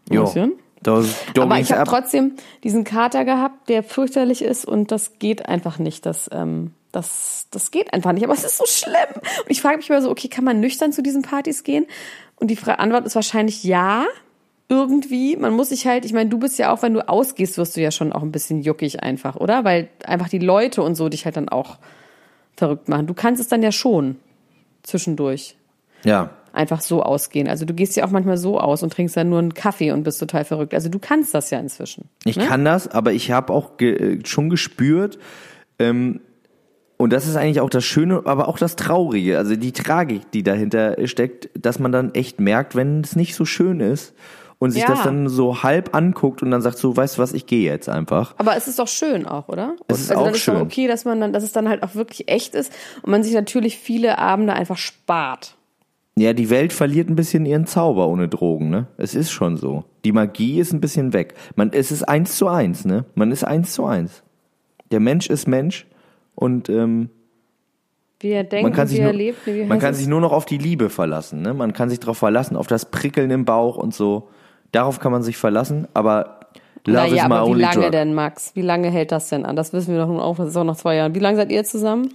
Jo. Bisschen. Da, da Aber ich habe ab. trotzdem diesen Kater gehabt, der fürchterlich ist und das geht einfach nicht. Das, ähm, das, das geht einfach nicht. Aber es ist so schlimm. Und ich frage mich immer so, okay, kann man nüchtern zu diesen Partys gehen? Und die Antwort ist wahrscheinlich ja. Irgendwie. Man muss sich halt, ich meine, du bist ja auch, wenn du ausgehst, wirst du ja schon auch ein bisschen juckig einfach, oder? Weil einfach die Leute und so dich halt dann auch verrückt machen. Du kannst es dann ja schon zwischendurch Ja. einfach so ausgehen. Also du gehst ja auch manchmal so aus und trinkst dann nur einen Kaffee und bist total verrückt. Also du kannst das ja inzwischen. Ich ne? kann das, aber ich habe auch ge äh, schon gespürt, ähm, und das ist eigentlich auch das Schöne, aber auch das Traurige, also die Tragik, die dahinter steckt, dass man dann echt merkt, wenn es nicht so schön ist und sich Ja. das dann so halb anguckt und dann sagt so, weißt du was, ich gehe jetzt einfach. Aber es ist doch schön auch, oder? Es ist also auch dann ist schön. okay, dass man dann, dass es dann halt auch wirklich echt ist und man sich natürlich viele Abende einfach spart. Ja, die Welt verliert ein bisschen ihren Zauber ohne Drogen, ne? Es ist schon so. Die Magie ist ein bisschen weg. Man, es ist eins zu eins, ne? Man ist eins zu eins. Der Mensch ist Mensch und ähm, wie er denkt, man kann, wie sich er nur, lebt. Wie man kann sich nur noch auf die Liebe verlassen. Ne? Man kann sich darauf verlassen, auf das Prickeln im Bauch und so. Darauf kann man sich verlassen, aber Love naja, is my aber wie only lange drug. denn, Max? Wie lange hält das denn an? Das wissen wir doch nun auch, das ist auch nach zwei Jahren. Wie lange seid ihr zusammen?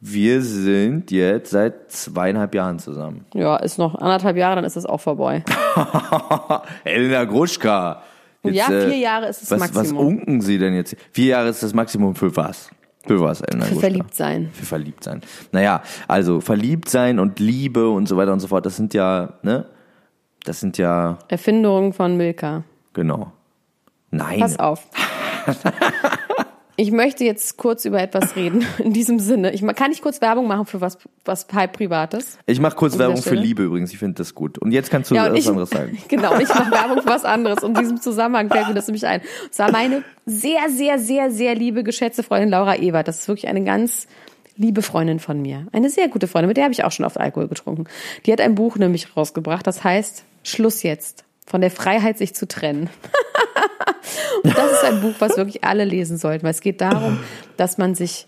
Wir sind jetzt seit zweieinhalb Jahren zusammen. Ja, ist noch anderthalb Jahre, dann ist es auch vorbei. Elena Gruschka. Jetzt, ja, äh, vier Jahre ist das was, Was Maximum. unken Sie denn jetzt? Vier Jahre ist das Maximum für was? Für was, Elena Für Gruschka? verliebt sein. Für verliebt sein. Naja, also verliebt sein und Liebe und so weiter und so fort, das sind ja, ne? Das sind ja, Erfindung von Milka. genau. Nein. Pass auf. Ich möchte jetzt kurz über etwas reden. In diesem Sinne. Ich kann ich kurz Werbung machen für was, was halb Privates? Ich mache kurz Werbung für? Liebe übrigens, ich finde das gut. Und jetzt kannst du und was ich, anderes sagen. Genau, ich mache Werbung für was anderes. Und in diesem Zusammenhang fällt mir das nämlich ein. Es war meine sehr, sehr, sehr, sehr liebe, geschätzte Freundin Laura Ewert. Das ist wirklich eine ganz liebe Freundin von mir. Eine sehr gute Freundin, mit der habe ich auch schon oft Alkohol getrunken. Die hat ein Buch nämlich rausgebracht, das heißt Schluss jetzt. Von der Freiheit, sich zu trennen. Und das ist ein Buch, was wirklich alle lesen sollten, weil es geht darum, dass man sich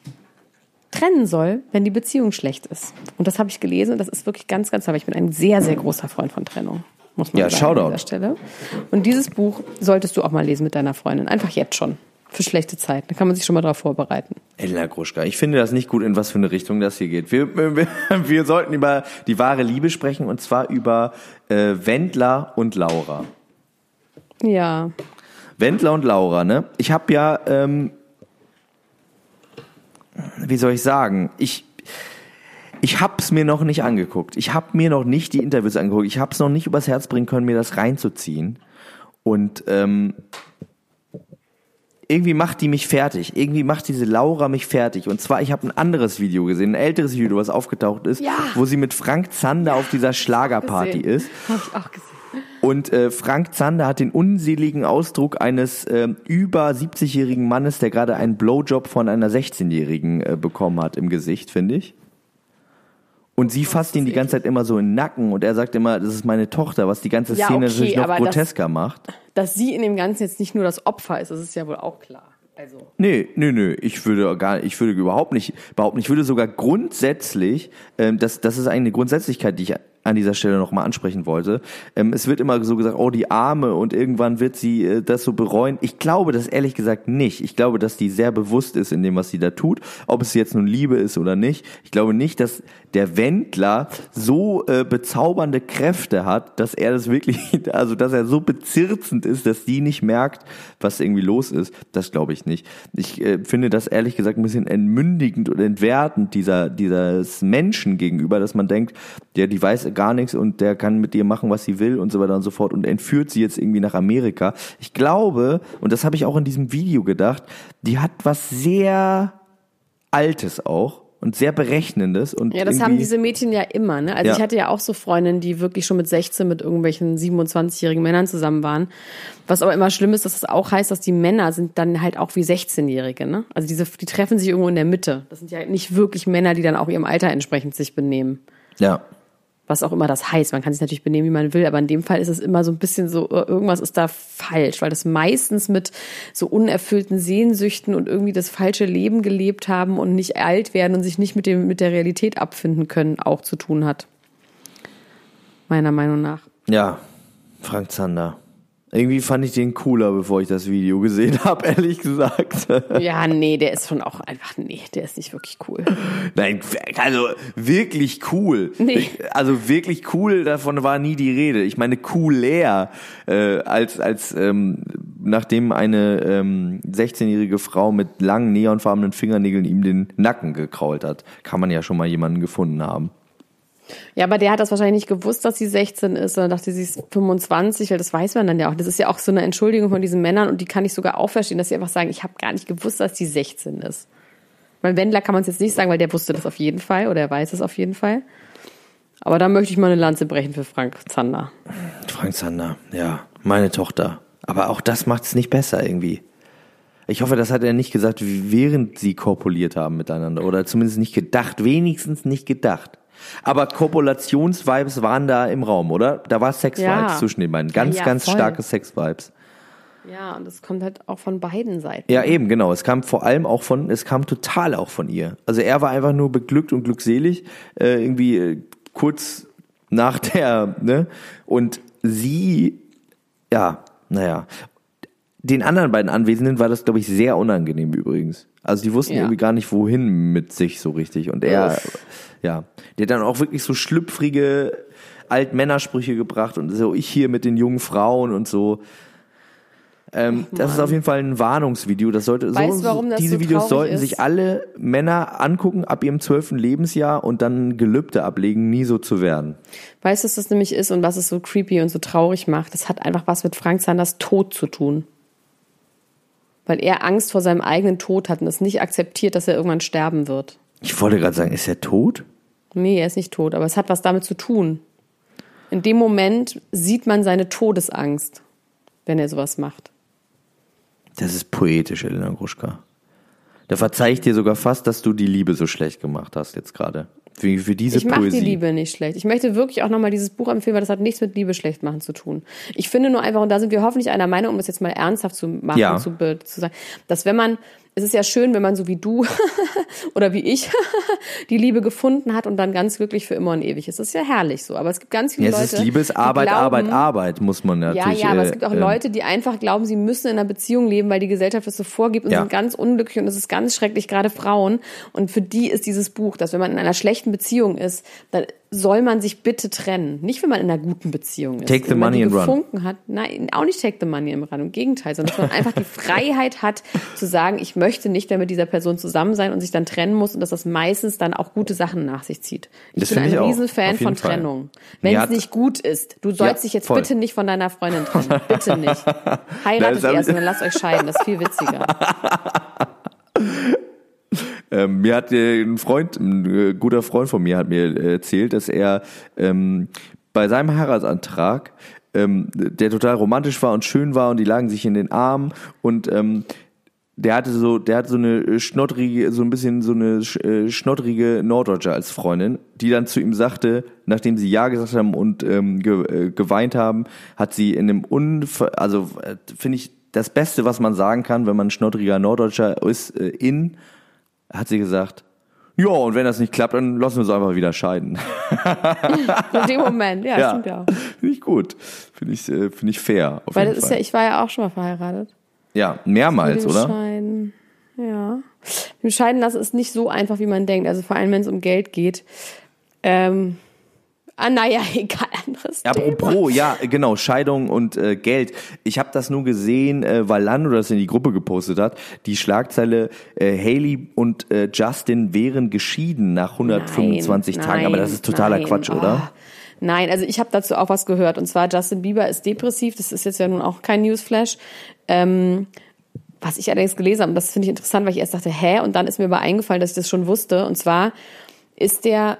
trennen soll, wenn die Beziehung schlecht ist. Und das habe ich gelesen und das ist wirklich ganz, ganz toll. Ich bin ein sehr, sehr großer Freund von Trennung. Muss man Ja, sagen Shoutout. an dieser Stelle. Und dieses Buch solltest du auch mal lesen mit deiner Freundin. Einfach jetzt schon. Für schlechte Zeiten. Da kann man sich schon mal darauf vorbereiten. Elena Gruschka, ich finde das nicht gut, in was für eine Richtung das hier geht. Wir, wir, wir sollten über die wahre Liebe sprechen und zwar über äh, Wendler und Laura. Ja. Wendler und Laura, ne? Ich habe ja, ähm, wie soll ich sagen, ich ich hab's mir noch nicht angeguckt. Ich habe mir noch nicht die Interviews angeguckt. Ich hab's noch nicht übers Herz bringen können, mir das reinzuziehen. Und ähm, irgendwie macht die mich fertig. Irgendwie macht diese Laura mich fertig. Und zwar, ich habe ein anderes Video gesehen, ein älteres Video, was aufgetaucht ist, Ja. wo sie mit Frank Zander auf dieser Schlagerparty ist. Habe ich auch gesehen. Und äh, Frank Zander hat den unseligen Ausdruck eines ähm, über 70-jährigen Mannes, der gerade einen Blowjob von einer 16-jährigen äh, bekommen hat im Gesicht, finde ich. Und sie fasst ihn die ganze Zeit immer so in den Nacken und er sagt immer, das ist meine Tochter, was die ganze Ja, Szene okay, natürlich noch aber das- grotesker macht. Dass sie in dem Ganzen jetzt nicht nur das Opfer ist, das ist ja wohl auch klar. Also. Nee, nee, nee, ich würde gar ich würde überhaupt nicht behaupten, ich würde sogar grundsätzlich, ähm, das, das ist eine Grundsätzlichkeit, die ich an dieser Stelle nochmal ansprechen wollte. Ähm, es wird immer so gesagt, oh, die Arme und irgendwann wird sie äh, das so bereuen. Ich glaube das ehrlich gesagt nicht. Ich glaube, dass die sehr bewusst ist in dem, was sie da tut, ob es jetzt nun Liebe ist oder nicht. Ich glaube nicht, dass der Wendler so äh, bezaubernde Kräfte hat, dass er das wirklich, also dass er so bezirzend ist, dass die nicht merkt, was irgendwie los ist. Das glaube ich nicht. Ich äh, finde das ehrlich gesagt ein bisschen entmündigend und entwertend dieser dieses Menschen gegenüber, dass man denkt, der die weiß gar nichts und der kann mit dir machen, was sie will und so weiter und so fort und entführt sie jetzt irgendwie nach Amerika. Ich glaube, und das habe ich auch in diesem Video gedacht, die hat was sehr Altes auch und sehr Berechnendes und Ja, das haben diese Mädchen ja immer, ne? Also Ja. ich hatte ja auch so Freundinnen, die wirklich schon mit 16 mit irgendwelchen 27-jährigen Männern zusammen waren. Was aber immer schlimm ist, dass das auch heißt, dass die Männer sind dann halt auch wie 16-Jährige, ne? Also diese, die treffen sich irgendwo in der Mitte. Das sind ja nicht wirklich Männer, die dann auch ihrem Alter entsprechend sich benehmen. ja. Was auch immer das heißt. Man kann sich natürlich benehmen, wie man will, aber in dem Fall ist es immer so ein bisschen so, äh, irgendwas ist da falsch, weil das meistens mit so unerfüllten Sehnsüchten und irgendwie das falsche Leben gelebt haben und nicht alt werden und sich nicht mit dem, mit der Realität abfinden können, auch zu tun hat. Meiner Meinung nach. Ja, Frank Zander. Irgendwie fand ich den cooler, bevor ich das Video gesehen habe, ehrlich gesagt. Ja, nee, der ist schon auch einfach, nee, der ist nicht wirklich cool. Nein, also wirklich cool. Nee. Also wirklich cool, davon war nie die Rede. Ich meine cooler, äh, als, als ähm, nachdem eine ähm, 16-jährige Frau mit langen neonfarbenen Fingernägeln ihm den Nacken gekrault hat, kann man ja schon mal jemanden gefunden haben. Ja, aber der hat das wahrscheinlich nicht gewusst, dass sie 16 ist, sondern dachte, sie ist 25, weil das weiß man dann ja auch. Das ist ja auch so eine Entschuldigung von diesen Männern und die kann ich sogar auch verstehen, dass sie einfach sagen, ich habe gar nicht gewusst, dass die 16 ist. Weil Wendler kann man es jetzt nicht sagen, weil der wusste das auf jeden Fall oder er weiß es auf jeden Fall. Aber da möchte ich mal eine Lanze brechen für Frank Zander. Frank Zander, ja, meine Tochter. Aber auch das macht es nicht besser irgendwie. Ich hoffe, das hat er nicht gesagt, während sie korpuliert haben miteinander. Oder zumindest nicht gedacht, wenigstens nicht gedacht. Aber Kopulationsvibes waren da im Raum, oder? Da war Sex-Vibes Ja. zwischen den beiden. Ganz, Ja, ganz voll. starke Sex-Vibes. Ja, und es kommt halt auch von beiden Seiten. Ja, eben, genau. Es kam vor allem auch von, es kam total auch von ihr. Also er war einfach nur beglückt und glückselig, äh, irgendwie äh, kurz nach der, ne? Und sie, ja, naja. Den anderen beiden Anwesenden war das, glaube ich, sehr unangenehm übrigens. Also die wussten ja. irgendwie gar nicht, wohin mit sich so richtig. Und er, Uff. ja, der hat dann auch wirklich so schlüpfrige Altmännersprüche gebracht und so, ich hier mit den jungen Frauen und so. Ähm, das ist auf jeden Fall ein Warnungsvideo. Das sollte weißt, so, das diese so Videos sollten ist? sich alle Männer angucken ab ihrem zwölften Lebensjahr und dann Gelübde ablegen, nie so zu werden. Weißt du, was das nämlich ist und was es so creepy und so traurig macht? Das hat einfach was mit Frank Sanders Tod zu tun. Weil er Angst vor seinem eigenen Tod hat und es nicht akzeptiert, dass er irgendwann sterben wird. Ich wollte gerade sagen, ist er tot? Nee, er ist nicht tot, aber es hat was damit zu tun. In dem Moment sieht man seine Todesangst, wenn er sowas macht. Das ist poetisch, Elena Gruschka. Da verzeih ich dir sogar fast, dass du die Liebe so schlecht gemacht hast jetzt gerade. Für, für diese ich Poesie. Ich mache die Liebe nicht schlecht. Ich möchte wirklich auch nochmal dieses Buch empfehlen, weil das hat nichts mit Liebe schlecht machen zu tun. Ich finde nur einfach, und da sind wir hoffentlich einer Meinung, um das jetzt mal ernsthaft zu machen, ja. zu, zu sagen, dass wenn man es ist ja schön, wenn man so wie du oder wie ich die Liebe gefunden hat und dann ganz glücklich für immer und ewig ist. Das ist ja herrlich so. Aber es gibt ganz viele ja, Leute. Es ist Liebesarbeit, glauben, Arbeit, Arbeit, muss man natürlich. Ja, ja, aber es gibt auch äh, Leute, die einfach glauben, sie müssen in einer Beziehung leben, weil die Gesellschaft das so vorgibt und ja. sind ganz unglücklich und es ist ganz schrecklich, gerade Frauen. Und für die ist dieses Buch, dass wenn man in einer schlechten Beziehung ist, dann soll man sich bitte trennen. Nicht, wenn man in einer guten Beziehung ist. Take the money and gefunken run. Hat. Nein, auch nicht take the money and run. Im Gegenteil, sondern dass man einfach die Freiheit hat, zu sagen, ich möchte nicht mehr mit dieser Person zusammen sein und sich dann trennen muss und dass das meistens dann auch gute Sachen nach sich zieht. Ich das bin ein Riesenfan von Fall. Trennung. Wenn es nicht gut ist, du sollst ja, dich jetzt voll. bitte nicht von deiner Freundin trennen. Bitte nicht. Heiratet erst und dann lasst euch scheiden. Das ist viel witziger. Ähm, mir hat äh, ein Freund, ein äh, guter Freund von mir hat mir äh, erzählt, dass er ähm, bei seinem Heiratsantrag, ähm, der total romantisch war und schön war und die lagen sich in den Armen und ähm, der hatte so, der hatte so eine schnottrige, so ein bisschen so eine äh, schnottrige Norddeutsche als Freundin, die dann zu ihm sagte, nachdem sie ja gesagt haben und ähm, ge, äh, geweint haben, hat sie in einem Unver also äh, finde ich das Beste, was man sagen kann, wenn man ein schnottriger Norddeutscher ist, äh, in hat sie gesagt, ja, und wenn das nicht klappt, dann lassen wir uns einfach wieder scheiden. In dem Moment, ja, ja. stimmt ja. Finde ich gut. Finde ich, äh, finde ich fair. Auf Weil jeden das ist Fall. ja, ich war ja auch schon mal verheiratet. Ja, mehrmals, Mit dem oder? Scheiden. Ja. Dem Scheiden lassen ist nicht so einfach, wie man denkt. Also vor allem, wenn es um Geld geht. Ähm, Ah, naja, egal, anderes Ja, Thema. apropos, ja, genau, Scheidung und äh, Geld. Ich habe das nur gesehen, äh, weil Lando das in die Gruppe gepostet hat. Die Schlagzeile, äh, Haley und äh, Justin wären geschieden nach 125 Nein, Tagen. Aber das ist totaler nein, Quatsch, oh. oder? Nein, also ich habe dazu auch was gehört. Und zwar Justin Bieber ist depressiv. Das ist jetzt ja nun auch kein Newsflash. Ähm, was ich allerdings gelesen habe, und das finde ich interessant, weil ich erst dachte, hä? Und dann ist mir aber eingefallen, dass ich das schon wusste. Und zwar ist der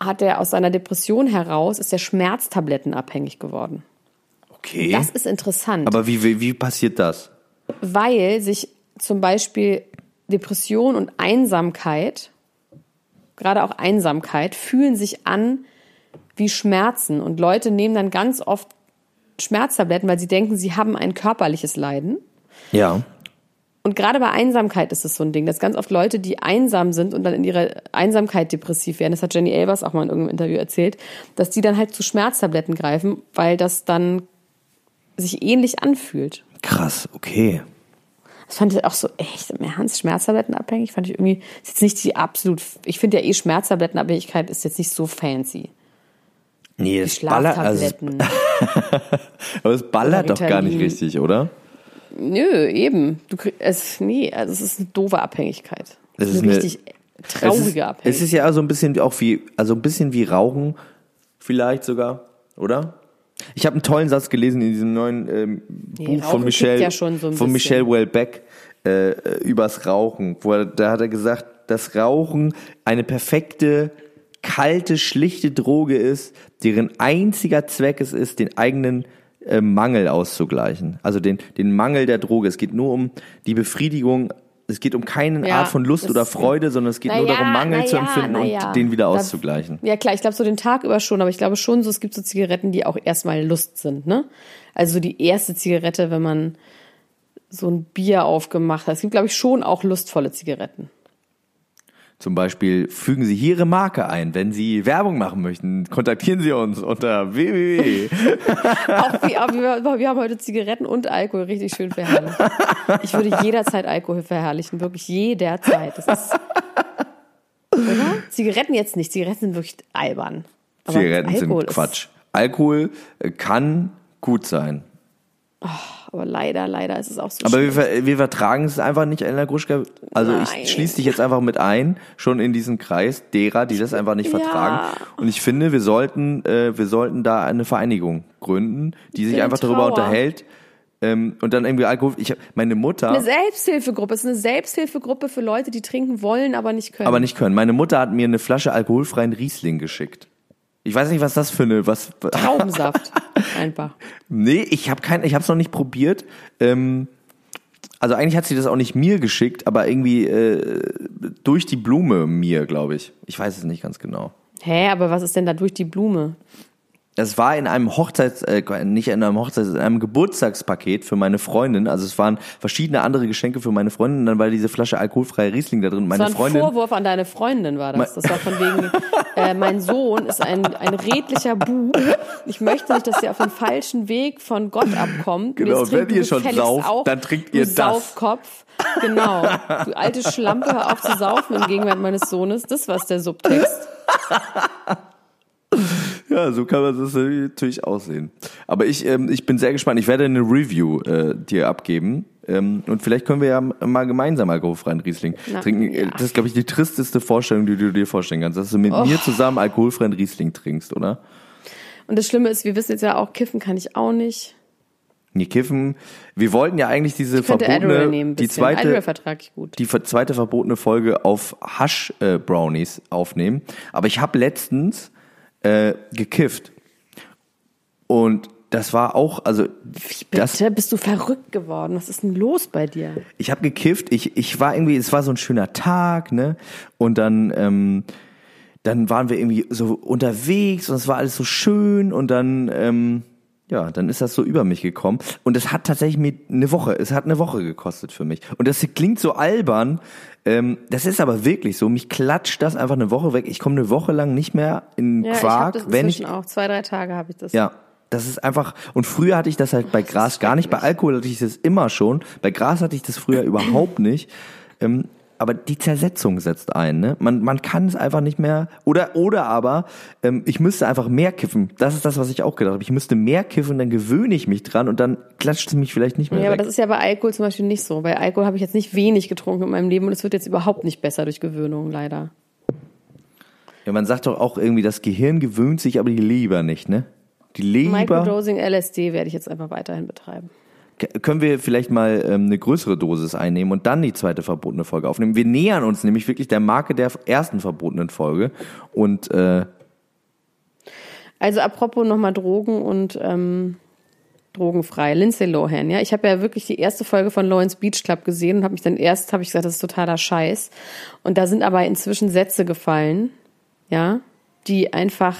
hat er aus seiner Depression heraus, ist er schmerztablettenabhängig geworden. Okay. Das ist interessant. Aber wie, wie, wie passiert das? weil sich zum Beispiel Depression und Einsamkeit, gerade auch Einsamkeit, fühlen sich an wie Schmerzen. Und Leute nehmen dann ganz oft Schmerztabletten, weil sie denken, sie haben ein körperliches Leiden. Ja. Und gerade bei Einsamkeit ist es so ein Ding, dass ganz oft Leute, die einsam sind und dann in ihrer Einsamkeit depressiv werden, das hat Jenny Elvers auch mal in irgendeinem Interview erzählt, dass die dann halt zu Schmerztabletten greifen, weil das dann sich ähnlich anfühlt. Krass, okay. Das fand ich auch so echt im Ernst, Schmerztablettenabhängig, fand ich irgendwie, ist jetzt nicht die absolut, ich finde ja eh Schmerztablettenabhängigkeit ist jetzt nicht so fancy. Nee, es ballert, also, aber es ballert doch gar nicht richtig, oder? Nö, eben. Du krieg, es, nee, also es ist eine doofe Abhängigkeit. Es ist eine eine- richtig traurige es ist, Abhängigkeit. Es ist ja so ein bisschen auch wie, also ein bisschen wie Rauchen, vielleicht sogar, oder? Ich habe einen tollen Satz gelesen in diesem neuen ähm, Nee, Buch Rauchen von kickt Michel, ja so von bisschen. Michel Welbeck äh, übers Rauchen. Wo er, da hat er gesagt, dass Rauchen eine perfekte, kalte, schlichte Droge ist, deren einziger Zweck es ist, den eigenen äh, Mangel auszugleichen. Also den, den Mangel der Droge. Es geht nur um die Befriedigung es geht um keine ja, Art von Lust oder Freude, sondern es geht nur ja, darum, Mangel ja, zu empfinden und den wieder auszugleichen. Ja klar, ich glaube so den Tag über schon, aber ich glaube schon so, es gibt so Zigaretten, die auch erstmal Lust sind, ne? Also die erste Zigarette, wenn man so ein Bier aufgemacht hat. Es gibt, glaube ich, schon auch lustvolle Zigaretten. Zum Beispiel fügen Sie hier Ihre Marke ein. Wenn Sie Werbung machen möchten, kontaktieren Sie uns unter www. auch wir, wir haben heute Zigaretten und Alkohol richtig schön verherrlicht. Ich würde jederzeit Alkohol verherrlichen, wirklich jederzeit. Das ist, oder? Zigaretten jetzt nicht. Zigaretten sind wirklich albern. Aber Zigaretten Alkohol sind Quatsch. Alkohol kann gut sein. Oh, aber leider, leider ist es auch so. Aber wir, wir, vertragen es einfach nicht, Elena Gruschka. Also Nein. ich schließe dich jetzt einfach mit ein, schon in diesen Kreis derer, die das einfach nicht ja. vertragen. Und ich finde, wir sollten, äh, wir sollten da eine Vereinigung gründen, die sich einfach Trauer. darüber unterhält. Ähm, und dann irgendwie Alkohol. Ich meine Mutter. Eine Selbsthilfegruppe. Es ist eine Selbsthilfegruppe für Leute, die trinken wollen, aber nicht können. Aber nicht können. Meine Mutter hat mir eine Flasche alkoholfreien Riesling geschickt. Ich weiß nicht, was das für eine was Traubensaft einfach. Nee, ich habe kein ich habe es noch nicht probiert. Ähm, also eigentlich hat sie das auch nicht mir geschickt, aber irgendwie äh, durch die Blume mir, glaube ich. Ich weiß es nicht ganz genau. Hä, aber was ist denn da durch die Blume? Es war in einem Hochzeits, äh, nicht in einem Hochzeits, in einem Geburtstagspaket für meine Freundin. Also es waren verschiedene andere Geschenke für meine Freundin. Und dann war diese Flasche alkoholfreie Riesling da drin. Meine das war ein Freundin, Vorwurf an deine Freundin war das. Das war von wegen, äh, mein Sohn ist ein, ein redlicher Bub. Ich möchte nicht, dass er auf den falschen Weg von Gott abkommt. Genau, wenn ihr schon sauft, dann trinkt ihr das. Saufkopf. Genau. Du alte Schlampe, hör auf zu saufen im Gegenwart meines Sohnes. Das war der Subtext. Ja, so kann man das natürlich aussehen. Aber ich, ähm, ich bin sehr gespannt. Ich werde eine Review äh, dir abgeben. Ähm, und vielleicht können wir ja mal gemeinsam alkoholfreien Riesling Na, trinken. Ja. Das ist, glaube ich, die tristeste Vorstellung, die du dir vorstellen kannst, dass du mit oh. mir zusammen alkoholfreien Riesling trinkst, oder? Und das Schlimme ist, wir wissen jetzt ja auch, kiffen kann ich auch nicht. Nee, kiffen. Wir wollten ja eigentlich diese verbotene, nehmen, die zweite, die zweite verbotene Folge auf Hash äh, Brownies aufnehmen. Aber ich habe letztens äh, gekifft. Und das war auch, also. Wie bitte? Das, Bist du verrückt geworden? Was ist denn los bei dir? Ich habe gekifft. Ich, ich war irgendwie, es war so ein schöner Tag, ne? Und dann, ähm, dann waren wir irgendwie so unterwegs und es war alles so schön und dann, ähm, ja, dann ist das so über mich gekommen. Und es hat tatsächlich mir eine Woche, es hat eine Woche gekostet für mich. Und das klingt so albern, ähm, das ist aber wirklich so. Mich klatscht das einfach eine Woche weg. Ich komme eine Woche lang nicht mehr in ja, Quark. Ich das wenn ich auch zwei, drei Tage habe ich das. Ja, das ist einfach. Und früher hatte ich das halt bei Gras gar nicht. Bei Alkohol hatte ich das immer schon. Bei Gras hatte ich das früher überhaupt nicht. Ähm, aber die Zersetzung setzt ein. Ne? Man, man kann es einfach nicht mehr. Oder, oder aber, ähm, ich müsste einfach mehr kiffen. Das ist das, was ich auch gedacht habe. Ich müsste mehr kiffen, dann gewöhne ich mich dran und dann klatscht es mich vielleicht nicht mehr. Ja, weg. aber das ist ja bei Alkohol zum Beispiel nicht so. Bei Alkohol habe ich jetzt nicht wenig getrunken in meinem Leben und es wird jetzt überhaupt nicht besser durch Gewöhnung, leider. Ja, man sagt doch auch irgendwie, das Gehirn gewöhnt sich, aber die Leber nicht, ne? Die Leber. Microdosing LSD werde ich jetzt einfach weiterhin betreiben können wir vielleicht mal ähm, eine größere Dosis einnehmen und dann die zweite verbotene Folge aufnehmen. Wir nähern uns nämlich wirklich der Marke der ersten verbotenen Folge und äh also apropos nochmal Drogen und ähm, drogenfrei. Lindsay Lohan, ja. Ich habe ja wirklich die erste Folge von Lawrence Beach Club gesehen und habe mich dann erst, habe ich gesagt, das ist totaler Scheiß. Und da sind aber inzwischen Sätze gefallen, ja, die einfach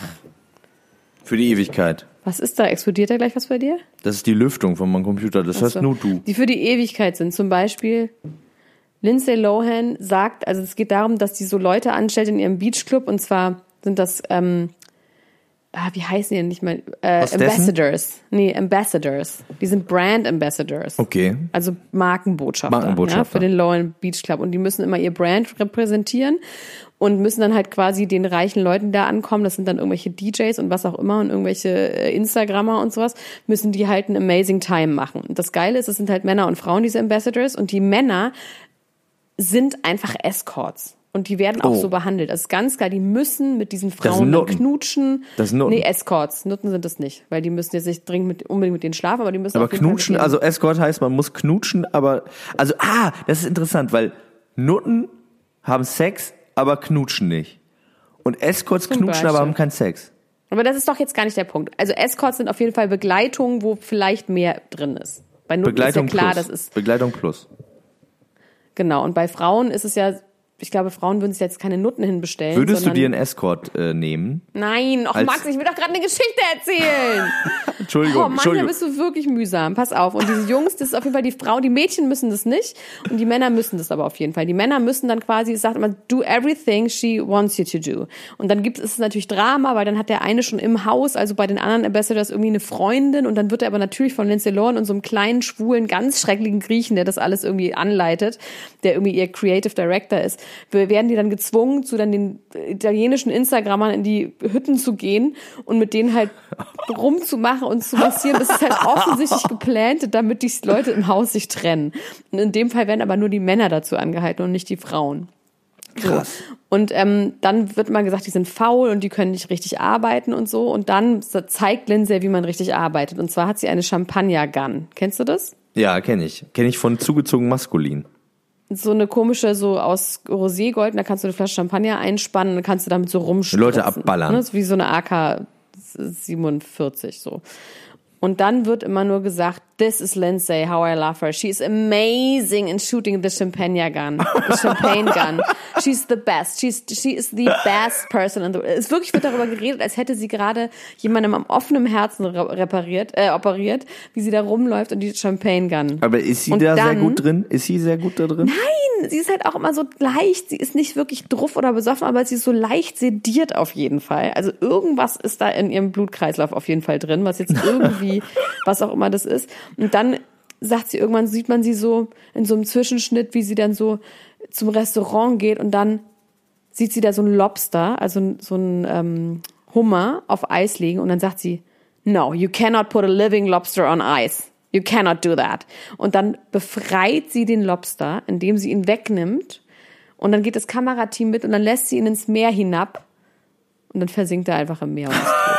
für die Ewigkeit. Was ist da? Explodiert da gleich was bei dir? Das ist die Lüftung von meinem Computer. Das heißt nur du. Die für die Ewigkeit sind. Zum Beispiel Lindsay Lohan sagt, also es geht darum, dass die so Leute anstellt in ihrem Beachclub und zwar sind das, ähm, ah, wie heißen die denn nicht mal? Äh, Ambassadors. Nee, Ambassadors. Die sind Brand Ambassadors. Okay. Also Markenbotschafter, Markenbotschafter. Ja, für den Lohan Beach Club. Und die müssen immer ihr Brand repräsentieren und müssen dann halt quasi den reichen Leuten da ankommen, das sind dann irgendwelche DJs und was auch immer und irgendwelche äh, Instagrammer und sowas, müssen die halt ein amazing time machen. Und das Geile ist, es sind halt Männer und Frauen, diese Ambassadors und die Männer sind einfach Escorts. Und die werden auch oh. so behandelt. Das ist ganz geil. Die müssen mit diesen Frauen knutschen. Das sind Nutten. Nee, Escorts. Nutten sind das nicht. Weil die müssen jetzt nicht dringend mit, unbedingt mit denen schlafen, aber die müssen Aber knutschen, also Escort heißt, man muss knutschen, aber, also, ah, das ist interessant, weil Nutten haben Sex, aber knutschen nicht. Und Escorts Zum knutschen, Beispiel. aber haben keinen Sex. Aber das ist doch jetzt gar nicht der Punkt. Also Escorts sind auf jeden Fall Begleitungen, wo vielleicht mehr drin ist. Bei Nutten Begleitung ist ja klar, plus. das ist Begleitung plus. Genau. Und bei Frauen ist es ja ich glaube, Frauen würden sich jetzt keine Nutten hinbestellen. Würdest du dir einen Escort äh, nehmen? Nein, och Max, ich will doch gerade eine Geschichte erzählen. Entschuldigung. Oh Mann, Entschuldigung. da bist du wirklich mühsam. Pass auf. Und diese Jungs, das ist auf jeden Fall die Frau, die Mädchen müssen das nicht und die Männer müssen das aber auf jeden Fall. Die Männer müssen dann quasi, es sagt immer, do everything she wants you to do. Und dann gibt es natürlich Drama, weil dann hat der eine schon im Haus, also bei den anderen Ambassadors irgendwie eine Freundin und dann wird er aber natürlich von Lindsay Lohan und so einem kleinen, schwulen, ganz schrecklichen Griechen, der das alles irgendwie anleitet, der irgendwie ihr Creative Director ist, werden die dann gezwungen, zu dann den italienischen Instagrammern in die Hütten zu gehen und mit denen halt rumzumachen und zu massieren. Das ist halt offensichtlich geplant, damit die Leute im Haus sich trennen. Und in dem Fall werden aber nur die Männer dazu angehalten und nicht die Frauen. Krass. Und ähm, dann wird mal gesagt, die sind faul und die können nicht richtig arbeiten und so. Und dann zeigt Lindsay, wie man richtig arbeitet. Und zwar hat sie eine Champagner-Gun. Kennst du das? Ja, kenne ich. Kenne ich von zugezogen maskulin so eine komische, so aus Roségold, da kannst du eine Flasche Champagner einspannen, dann kannst du damit so rumspritzen. Leute abballern. Das ist wie so eine AK 47 so. Und dann wird immer nur gesagt, this is Lindsay, how I love her. She is amazing in shooting the champagne gun, the champagne gun. She's the best. She's, she is the best person in the world. Es wirklich wird darüber geredet, als hätte sie gerade jemandem am offenen Herzen repariert, äh, operiert, wie sie da rumläuft und die Champagne gun. Aber ist sie und da dann, sehr gut drin? Ist sie sehr gut da drin? Nein, sie ist halt auch immer so leicht. Sie ist nicht wirklich druff oder besoffen, aber sie ist so leicht sediert auf jeden Fall. Also irgendwas ist da in ihrem Blutkreislauf auf jeden Fall drin, was jetzt irgendwie, was auch immer das ist. Und dann sagt sie, irgendwann sieht man sie so in so einem Zwischenschnitt, wie sie dann so zum Restaurant geht und dann sieht sie da so ein Lobster, also so ein ähm, Hummer auf Eis liegen und dann sagt sie, no, you cannot put a living lobster on ice. You cannot do that. Und dann befreit sie den Lobster, indem sie ihn wegnimmt und dann geht das Kamerateam mit und dann lässt sie ihn ins Meer hinab und dann versinkt er einfach im Meer.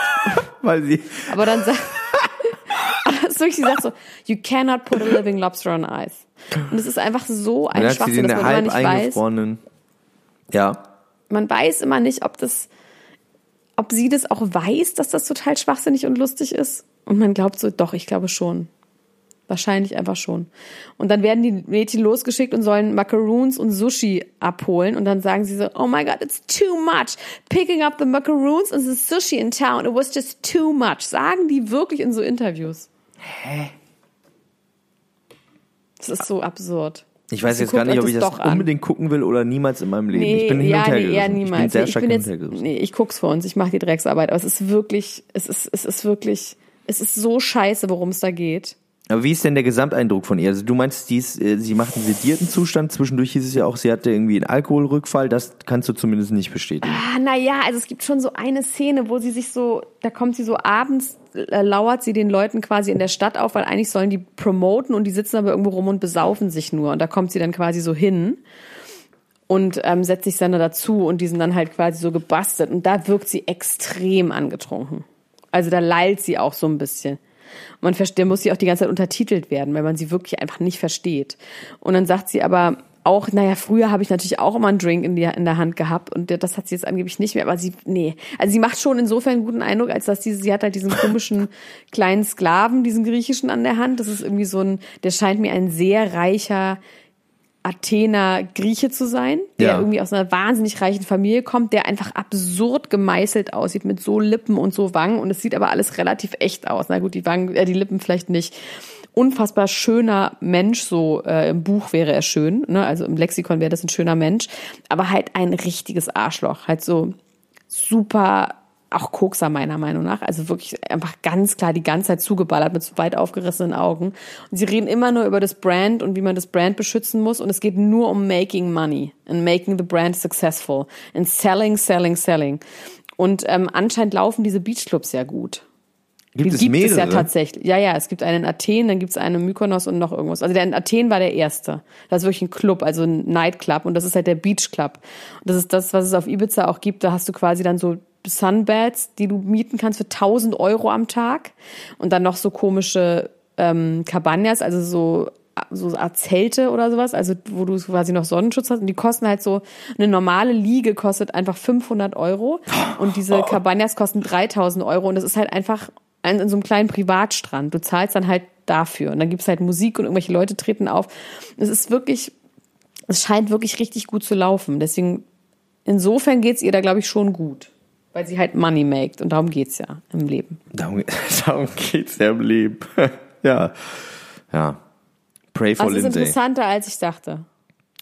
Weil sie Aber dann sagt wirklich, sie sagt so, you cannot put a living lobster on ice. Und es ist einfach so ein Schwachsinn, dass man immer nicht weiß. Ja. Man weiß immer nicht, ob das, ob sie das auch weiß, dass das total schwachsinnig und lustig ist. Und man glaubt so, doch, ich glaube schon. Wahrscheinlich einfach schon. Und dann werden die Mädchen losgeschickt und sollen Macaroons und Sushi abholen. Und dann sagen sie so, oh my God, it's too much. Picking up the Macaroons and the Sushi in town, it was just too much. Sagen die wirklich in so Interviews. Hä? Das ist so absurd. Ich weiß jetzt gar nicht, ob ich das unbedingt gucken will oder niemals in meinem Leben. Nee, ich bin hin ja, und her nee, eher niemals. Ich bin sehr stark hin und her Nee, ich guck's für uns. Ich mache die Drecksarbeit. Aber es ist wirklich, es ist, es ist wirklich, es ist so scheiße, worum es da geht. Aber wie ist denn der Gesamteindruck von ihr? Also du meinst, die ist, äh, sie macht einen sedierten Zustand. Zwischendurch hieß es ja auch, sie hatte irgendwie einen Alkoholrückfall. Das kannst du zumindest nicht bestätigen. Ah, naja, also es gibt schon so eine Szene, wo sie sich so, da kommt sie so abends, äh, lauert sie den Leuten quasi in der Stadt auf, weil eigentlich sollen die promoten und die sitzen aber irgendwo rum und besaufen sich nur. Und da kommt sie dann quasi so hin und ähm, setzt sich dann dazu und die sind dann halt quasi so gebastelt. Und da wirkt sie extrem angetrunken. Also da lallt sie auch so ein bisschen. Man versteht, muss sie auch die ganze Zeit untertitelt werden, weil man sie wirklich einfach nicht versteht. Und dann sagt sie aber auch, naja, früher habe ich natürlich auch immer einen Drink in, die, in der Hand gehabt und das hat sie jetzt angeblich nicht mehr, aber sie, nee. Also sie macht schon insofern einen guten Eindruck, als dass sie, sie hat halt diesen komischen kleinen Sklaven, diesen griechischen an der Hand. Das ist irgendwie so ein, der scheint mir ein sehr reicher, Athener Grieche zu sein, der ja. irgendwie aus einer wahnsinnig reichen Familie kommt, der einfach absurd gemeißelt aussieht mit so Lippen und so Wangen und es sieht aber alles relativ echt aus. Na gut, die Wangen, äh, die Lippen vielleicht nicht. Unfassbar schöner Mensch, so äh, im Buch wäre er schön, ne? also im Lexikon wäre das ein schöner Mensch, aber halt ein richtiges Arschloch, halt so super auch Kokser meiner Meinung nach. Also wirklich einfach ganz klar die ganze Zeit zugeballert mit so weit aufgerissenen Augen. Und sie reden immer nur über das Brand und wie man das Brand beschützen muss. Und es geht nur um making money and making the brand successful and selling, selling, selling. Und ähm, anscheinend laufen diese Beachclubs ja gut. Gibt, es gibt mehrere? es ja tatsächlich. Ja, ja, es gibt einen in Athen, dann gibt es einen in Mykonos und noch irgendwas. Also der in Athen war der erste. Das ist wirklich ein Club, also ein Nightclub und das ist halt der Beach Club. Und das ist das, was es auf Ibiza auch gibt. Da hast du quasi dann so Sunbeds, die du mieten kannst für 1000 Euro am Tag und dann noch so komische ähm, Cabanas, also so so Zelte oder sowas, also wo du quasi noch Sonnenschutz hast und die kosten halt so, eine normale Liege kostet einfach 500 Euro und diese Cabanas kosten 3000 Euro und das ist halt einfach ein, in so einem kleinen Privatstrand. Du zahlst dann halt dafür und dann gibt's halt Musik und irgendwelche Leute treten auf. Es ist wirklich es scheint wirklich richtig gut zu laufen. Deswegen, insofern geht's ihr da, glaube ich, schon gut. Weil sie halt Money maked und darum geht's ja im Leben. Darum, darum geht's ja im Leben. ja. Ja. Pray for also Lindsay. ist interessanter, als ich dachte.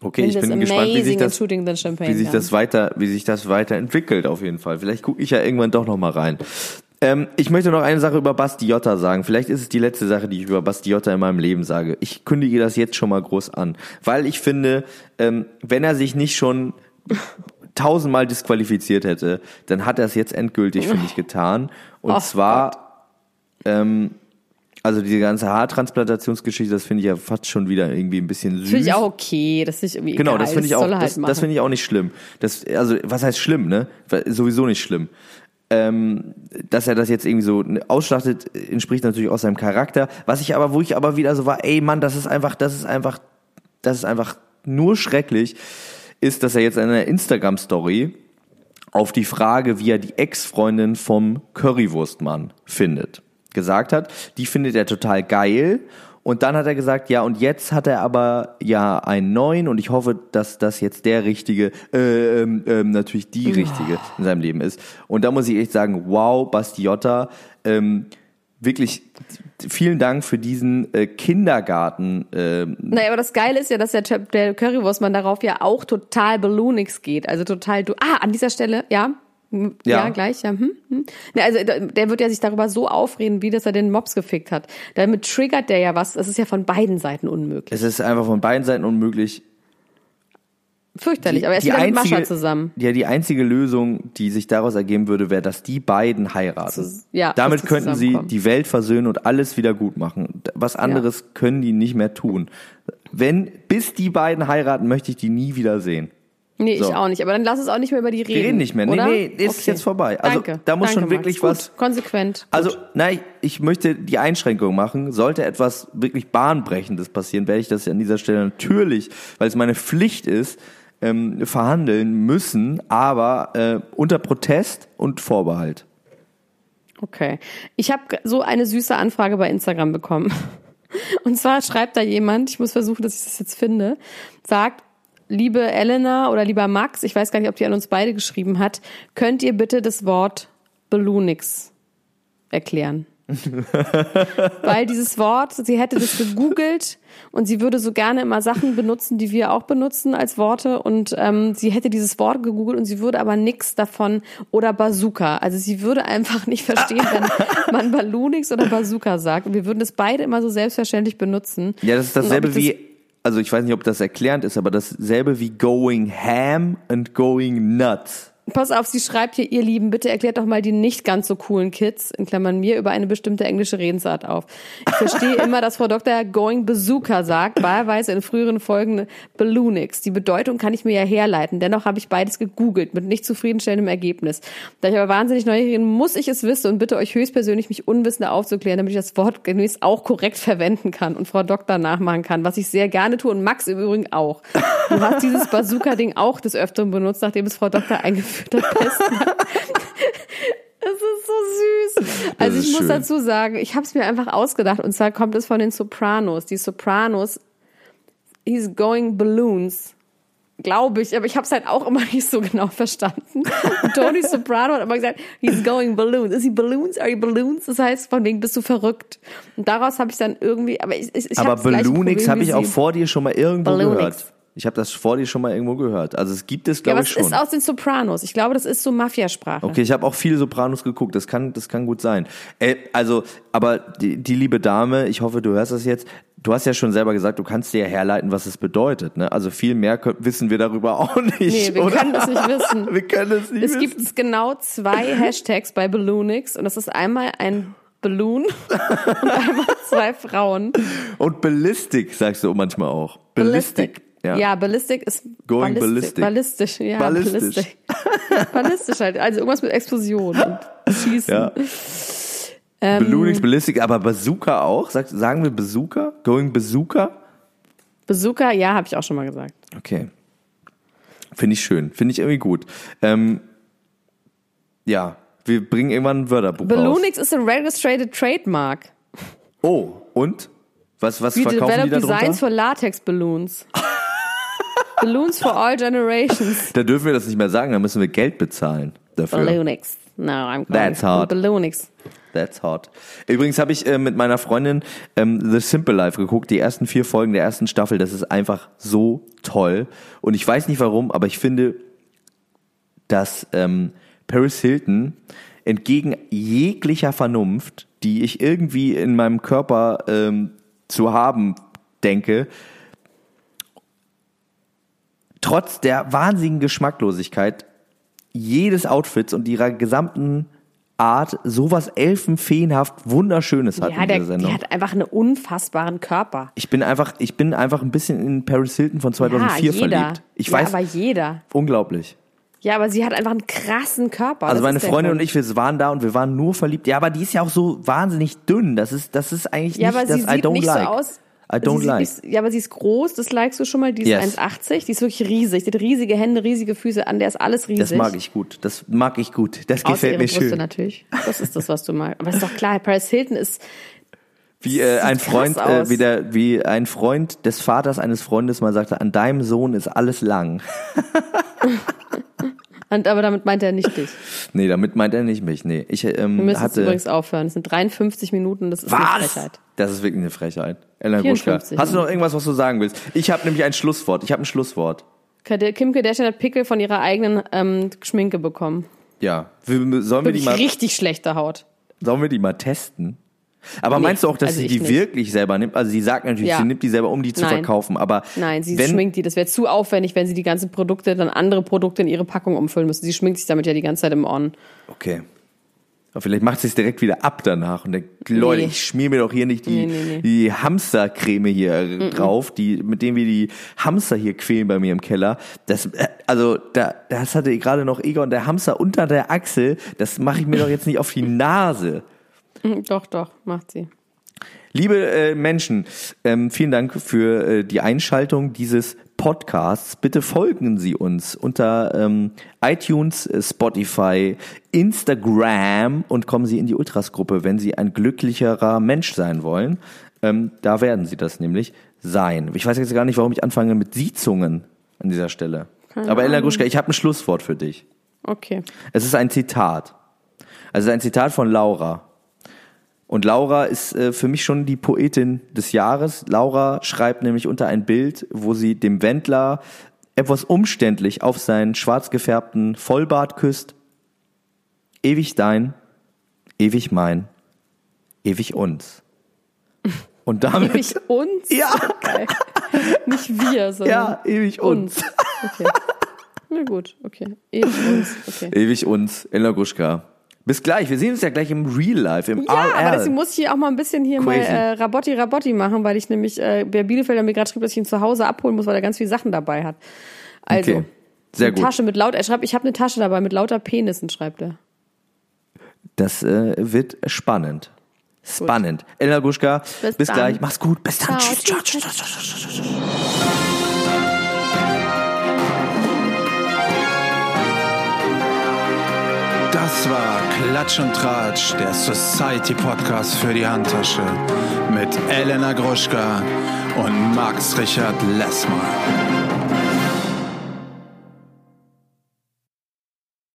Okay, ich bin gespannt, wie sich das, wie sich das weiter, wie sich das weiterentwickelt auf jeden Fall. Vielleicht gucke ich ja irgendwann doch noch mal rein. Ähm, ich möchte noch eine Sache über Bastiotta sagen. Vielleicht ist es die letzte Sache, die ich über Bastiotta in meinem Leben sage. Ich kündige das jetzt schon mal groß an, weil ich finde, ähm, wenn er sich nicht schon tausendmal disqualifiziert hätte, dann hat er es jetzt endgültig, finde ich, getan. Und oh, zwar, ähm, also diese ganze Haartransplantationsgeschichte, das finde ich ja fast schon wieder irgendwie ein bisschen süß. Finde ich auch okay, das ist irgendwie Genau, egal. das finde ich auch, halt das, das finde ich auch nicht schlimm. Das, also, was heißt schlimm, ne? Sowieso nicht schlimm. Ähm, dass er das jetzt irgendwie so ausschlachtet, entspricht natürlich auch seinem Charakter. Was ich aber, wo ich aber wieder so war, ey Mann, das ist einfach, das ist einfach, das ist einfach nur schrecklich, ist, dass er jetzt in einer Instagram-Story auf die Frage, wie er die Ex-Freundin vom Currywurstmann findet gesagt hat. Die findet er total geil. Und dann hat er gesagt, ja, und jetzt hat er aber ja einen neuen und ich hoffe, dass das jetzt der richtige, äh, ähm, ähm, natürlich die richtige in seinem Leben ist. Und da muss ich echt sagen, wow, Bastiotta, ähm, wirklich vielen Dank für diesen äh, Kindergarten. Ähm. Naja, aber das Geile ist ja, dass der, der Currywurstmann darauf ja auch total Balloonix geht. Also total, du, ah, an dieser Stelle, ja, ja, ja gleich, ja. Hm, hm. Ne, also der wird ja sich darüber so aufreden, wie dass er den Mops gefickt hat. Damit triggert der ja was. Das ist ja von beiden Seiten unmöglich. Es ist einfach von beiden Seiten unmöglich. Fürchterlich, die, aber er ist wieder einzige, mit Mascha zusammen. Ja, die einzige Lösung, die sich daraus ergeben würde, wäre, dass die beiden heiraten. Ja, Damit könnten sie die Welt versöhnen und alles wieder gut machen. Was anderes ja. können die nicht mehr tun. Wenn, bis die beiden heiraten, möchte ich die nie wieder sehen. Nee, so. ich auch nicht. Aber dann lass es auch nicht mehr über die reden. Wir reden nicht mehr. Oder? Nee, nee, ist okay. jetzt vorbei. Also Danke. da muss Danke, schon wirklich Max. was. Konsequent. Also, nein, ich möchte die Einschränkung machen. Sollte etwas wirklich Bahnbrechendes passieren, werde ich das an dieser Stelle natürlich, weil es meine Pflicht ist, ähm, verhandeln müssen, aber äh, unter Protest und Vorbehalt. Okay. Ich habe so eine süße Anfrage bei Instagram bekommen. Und zwar schreibt da jemand, ich muss versuchen, dass ich das jetzt finde, sagt, liebe Elena oder lieber Max, ich weiß gar nicht, ob die an uns beide geschrieben hat, könnt ihr bitte das Wort Balloonix erklären? Weil dieses Wort, sie hätte das gegoogelt und sie würde so gerne immer Sachen benutzen, die wir auch benutzen als Worte und ähm, sie hätte dieses Wort gegoogelt und sie würde aber nichts davon oder Bazooka. Also sie würde einfach nicht verstehen, wenn man Balloonix oder Bazooka sagt und wir würden das beide immer so selbstverständlich benutzen. Ja, das ist dasselbe wie also ich weiß nicht, ob das erklärend ist, aber dasselbe wie going ham and going nuts. Pass auf, sie schreibt hier, ihr Lieben, bitte erklärt doch mal die nicht ganz so coolen Kids, in Klammern mir, über eine bestimmte englische Redensart auf. Ich verstehe immer, dass Frau Dr. Going Bazooka sagt, wahlweise in früheren Folgen Balloonix. Die Bedeutung kann ich mir ja herleiten. Dennoch habe ich beides gegoogelt, mit nicht zufriedenstellendem Ergebnis. Da ich aber wahnsinnig neugierig bin, muss ich es wissen und bitte euch höchstpersönlich, mich unwissender aufzuklären, damit ich das Wort gemäß auch korrekt verwenden kann und Frau Doktor nachmachen kann, was ich sehr gerne tue und Max im Übrigen auch. Du hast dieses Bazooka-Ding auch des Öfteren benutzt, nachdem es Frau Doktor eingeführt das Beste. Es ist so süß. Also ich muss schön. dazu sagen, ich habe es mir einfach ausgedacht und zwar kommt es von den Sopranos. Die Sopranos, he's going balloons, glaube ich, aber ich habe es halt auch immer nicht so genau verstanden. Und Tony Soprano hat immer gesagt, he's going balloons. Is he balloons? Are you balloons? Das heißt, von wegen bist du verrückt. Und daraus habe ich dann irgendwie, aber ich, ich, ich Aber Balloonix habe ich auch vor dir schon mal irgendwo Balloonix. gehört. Ich habe das vor dir schon mal irgendwo gehört. Also es gibt es, glaube ja, ich, schon. Ja, das ist aus den Sopranos. Ich glaube, das ist so Mafiasprache. Okay, ich habe auch viele Sopranos geguckt. Das kann, das kann gut sein. Äh, also, aber die, die liebe Dame, ich hoffe, du hörst das jetzt. Du hast ja schon selber gesagt, du kannst dir ja herleiten, was es bedeutet. Ne? Also viel mehr wissen wir darüber auch nicht. Nee, wir oder? können es nicht wissen. wir können es nicht es wissen. Es gibt genau zwei Hashtags bei Balloonix und das ist einmal ein Balloon und einmal zwei Frauen. Und Ballistic sagst du manchmal auch. Ballistic. Ballistic. Ja, ja Ballistic ist Going ballistic. Ballistisch, ja. Ballistisch. Ballistisch. ballistisch halt. Also irgendwas mit Explosion und Schießen. Ja. Ähm, Balloonix, Ballistic, aber Bazooka auch? Sag, sagen wir Bazooka? Going Bazooka? Bazooka, ja, habe ich auch schon mal gesagt. Okay. Finde ich schön. Finde ich irgendwie gut. Ähm, ja, wir bringen irgendwann ein Wörterbuch Balloonix ist a registered trademark. Oh, und? Was, was We verkaufen develop die da Designs for Latex Balloons. Balloons for all generations. Da dürfen wir das nicht mehr sagen, da müssen wir Geld bezahlen dafür. Balloonix. No, I'm That's hard. Balloonix. That's hot. Übrigens habe ich äh, mit meiner Freundin ähm, The Simple Life geguckt, die ersten vier Folgen der ersten Staffel. Das ist einfach so toll. Und ich weiß nicht warum, aber ich finde, dass ähm, Paris Hilton entgegen jeglicher Vernunft, die ich irgendwie in meinem Körper ähm, zu haben denke, trotz der wahnsinnigen Geschmacklosigkeit jedes Outfits und ihrer gesamten Art sowas elfenfeenhaft wunderschönes hat Ja, in der, dieser Sendung. die hat einfach einen unfassbaren Körper. Ich bin einfach, ich bin einfach ein bisschen in Paris Hilton von 2004 ja, jeder. verliebt. Ich ja, weiß, aber jeder. unglaublich. Ja, aber sie hat einfach einen krassen Körper. Also Das meine Freundin und ich, wir waren da und wir waren nur verliebt. Ja, aber die ist ja auch so wahnsinnig dünn. Das ist, das ist eigentlich Ja, nicht aber das sie I sieht don't nicht like. so aus. I don't sie like. Nicht, ja, aber sie ist groß, das likest du schon mal. Die ist Yes. 1,80, die ist wirklich riesig. Die hat riesige Hände, riesige Füße, an der ist alles riesig. Das mag ich gut. Das mag ich gut. Das Außer gefällt mir Brüste schön. natürlich. Das ist das, was du magst. Aber ist doch klar, Paris Hilton ist Wie äh, ein Freund, äh, wie, der, wie ein Freund des Vaters eines Freundes mal sagte, an deinem Sohn ist alles lang. Und, aber damit meint er nicht dich. Nee, damit meint er nicht mich. Nee, ich ähm, Wir müssen jetzt hatte. übrigens aufhören. Es sind 53 Minuten, das ist eine Was? Frechheit. Das ist wirklich eine Frechheit. Ella Gruschka, 54, hast du noch irgendwas, was du sagen willst? Ich habe nämlich ein Schlusswort. Ich habe ein Schlusswort. Kim Kardashian hat Pickel von ihrer eigenen ähm, Schminke bekommen. Ja. Sollen wir die mal, richtig schlechte Haut. sollen wir die mal testen? Aber Nee, meinst du auch, dass also sie die nicht. wirklich selber nimmt? Also sie sagt natürlich, Ja. sie nimmt die selber, um die zu Nein. verkaufen. Aber Nein, sie wenn, schminkt die. Das wäre zu aufwendig, wenn sie die ganzen Produkte, dann andere Produkte in ihre Packung umfüllen müssen. Sie schminkt sich damit ja die ganze Zeit im On. Okay. Aber vielleicht macht sie es direkt wieder ab danach und denkt, Leute, Nee. ich schmier mir doch hier nicht die, Nee, die Hamstercreme hier drauf, die, mit denen wir die Hamster hier quälen bei mir im Keller. Das, äh, also, da, das hatte gerade noch Egon, der Hamster unter der Achsel. Das mache ich mir doch jetzt nicht auf die Nase. Mhm, Doch, doch, macht sie. Liebe äh, Menschen, ähm, vielen Dank für äh, die Einschaltung dieses Podcasts. Bitte folgen Sie uns unter ähm, iTunes, äh, Spotify, Instagram und kommen Sie in die Ultras-Gruppe, wenn Sie ein glücklicherer Mensch sein wollen. Ähm, da werden Sie das nämlich sein. Ich weiß jetzt gar nicht, warum ich anfange mit Siezungen an dieser Stelle. Aber Ella Gruschka, ich habe ein Schlusswort für dich. Okay. Es ist ein Zitat. Also ein Zitat von Laura. Und Laura ist äh, für mich schon die Poetin des Jahres. Laura schreibt nämlich unter ein Bild, wo sie dem Wendler etwas umständlich auf seinen schwarz gefärbten Vollbart küsst. Ewig dein, ewig mein, ewig uns. Und damit. Ewig uns? Ja, Geil. Nicht wir, sondern ja, ewig uns. uns. Okay. Na gut, okay. Ewig uns. Okay. Ewig uns, Ella Gruschka. Bis gleich. Wir sehen uns ja gleich im Real Life, im Ja, RL. aber deswegen muss ich hier auch mal ein bisschen hier mal Crazy. äh, Rabotti Rabotti machen, weil ich nämlich, äh, der Bielefelder mir gerade schrieb, dass ich ihn zu Hause abholen muss, weil er ganz viele Sachen dabei hat. Also, Okay. Sehr eine gut. Tasche mit laut, er schreibt, ich habe eine Tasche dabei mit lauter Penissen, schreibt er. Das äh, wird spannend. Spannend. Ella Guschka, bis, Bis dann. gleich. Mach's gut. Bis dann. Ciao, Tschüss. Tschüss. tschüss, Das war Klatsch und Tratsch, der Society Podcast für die Handtasche mit Elena Gruschka und Max Richard Lessmann.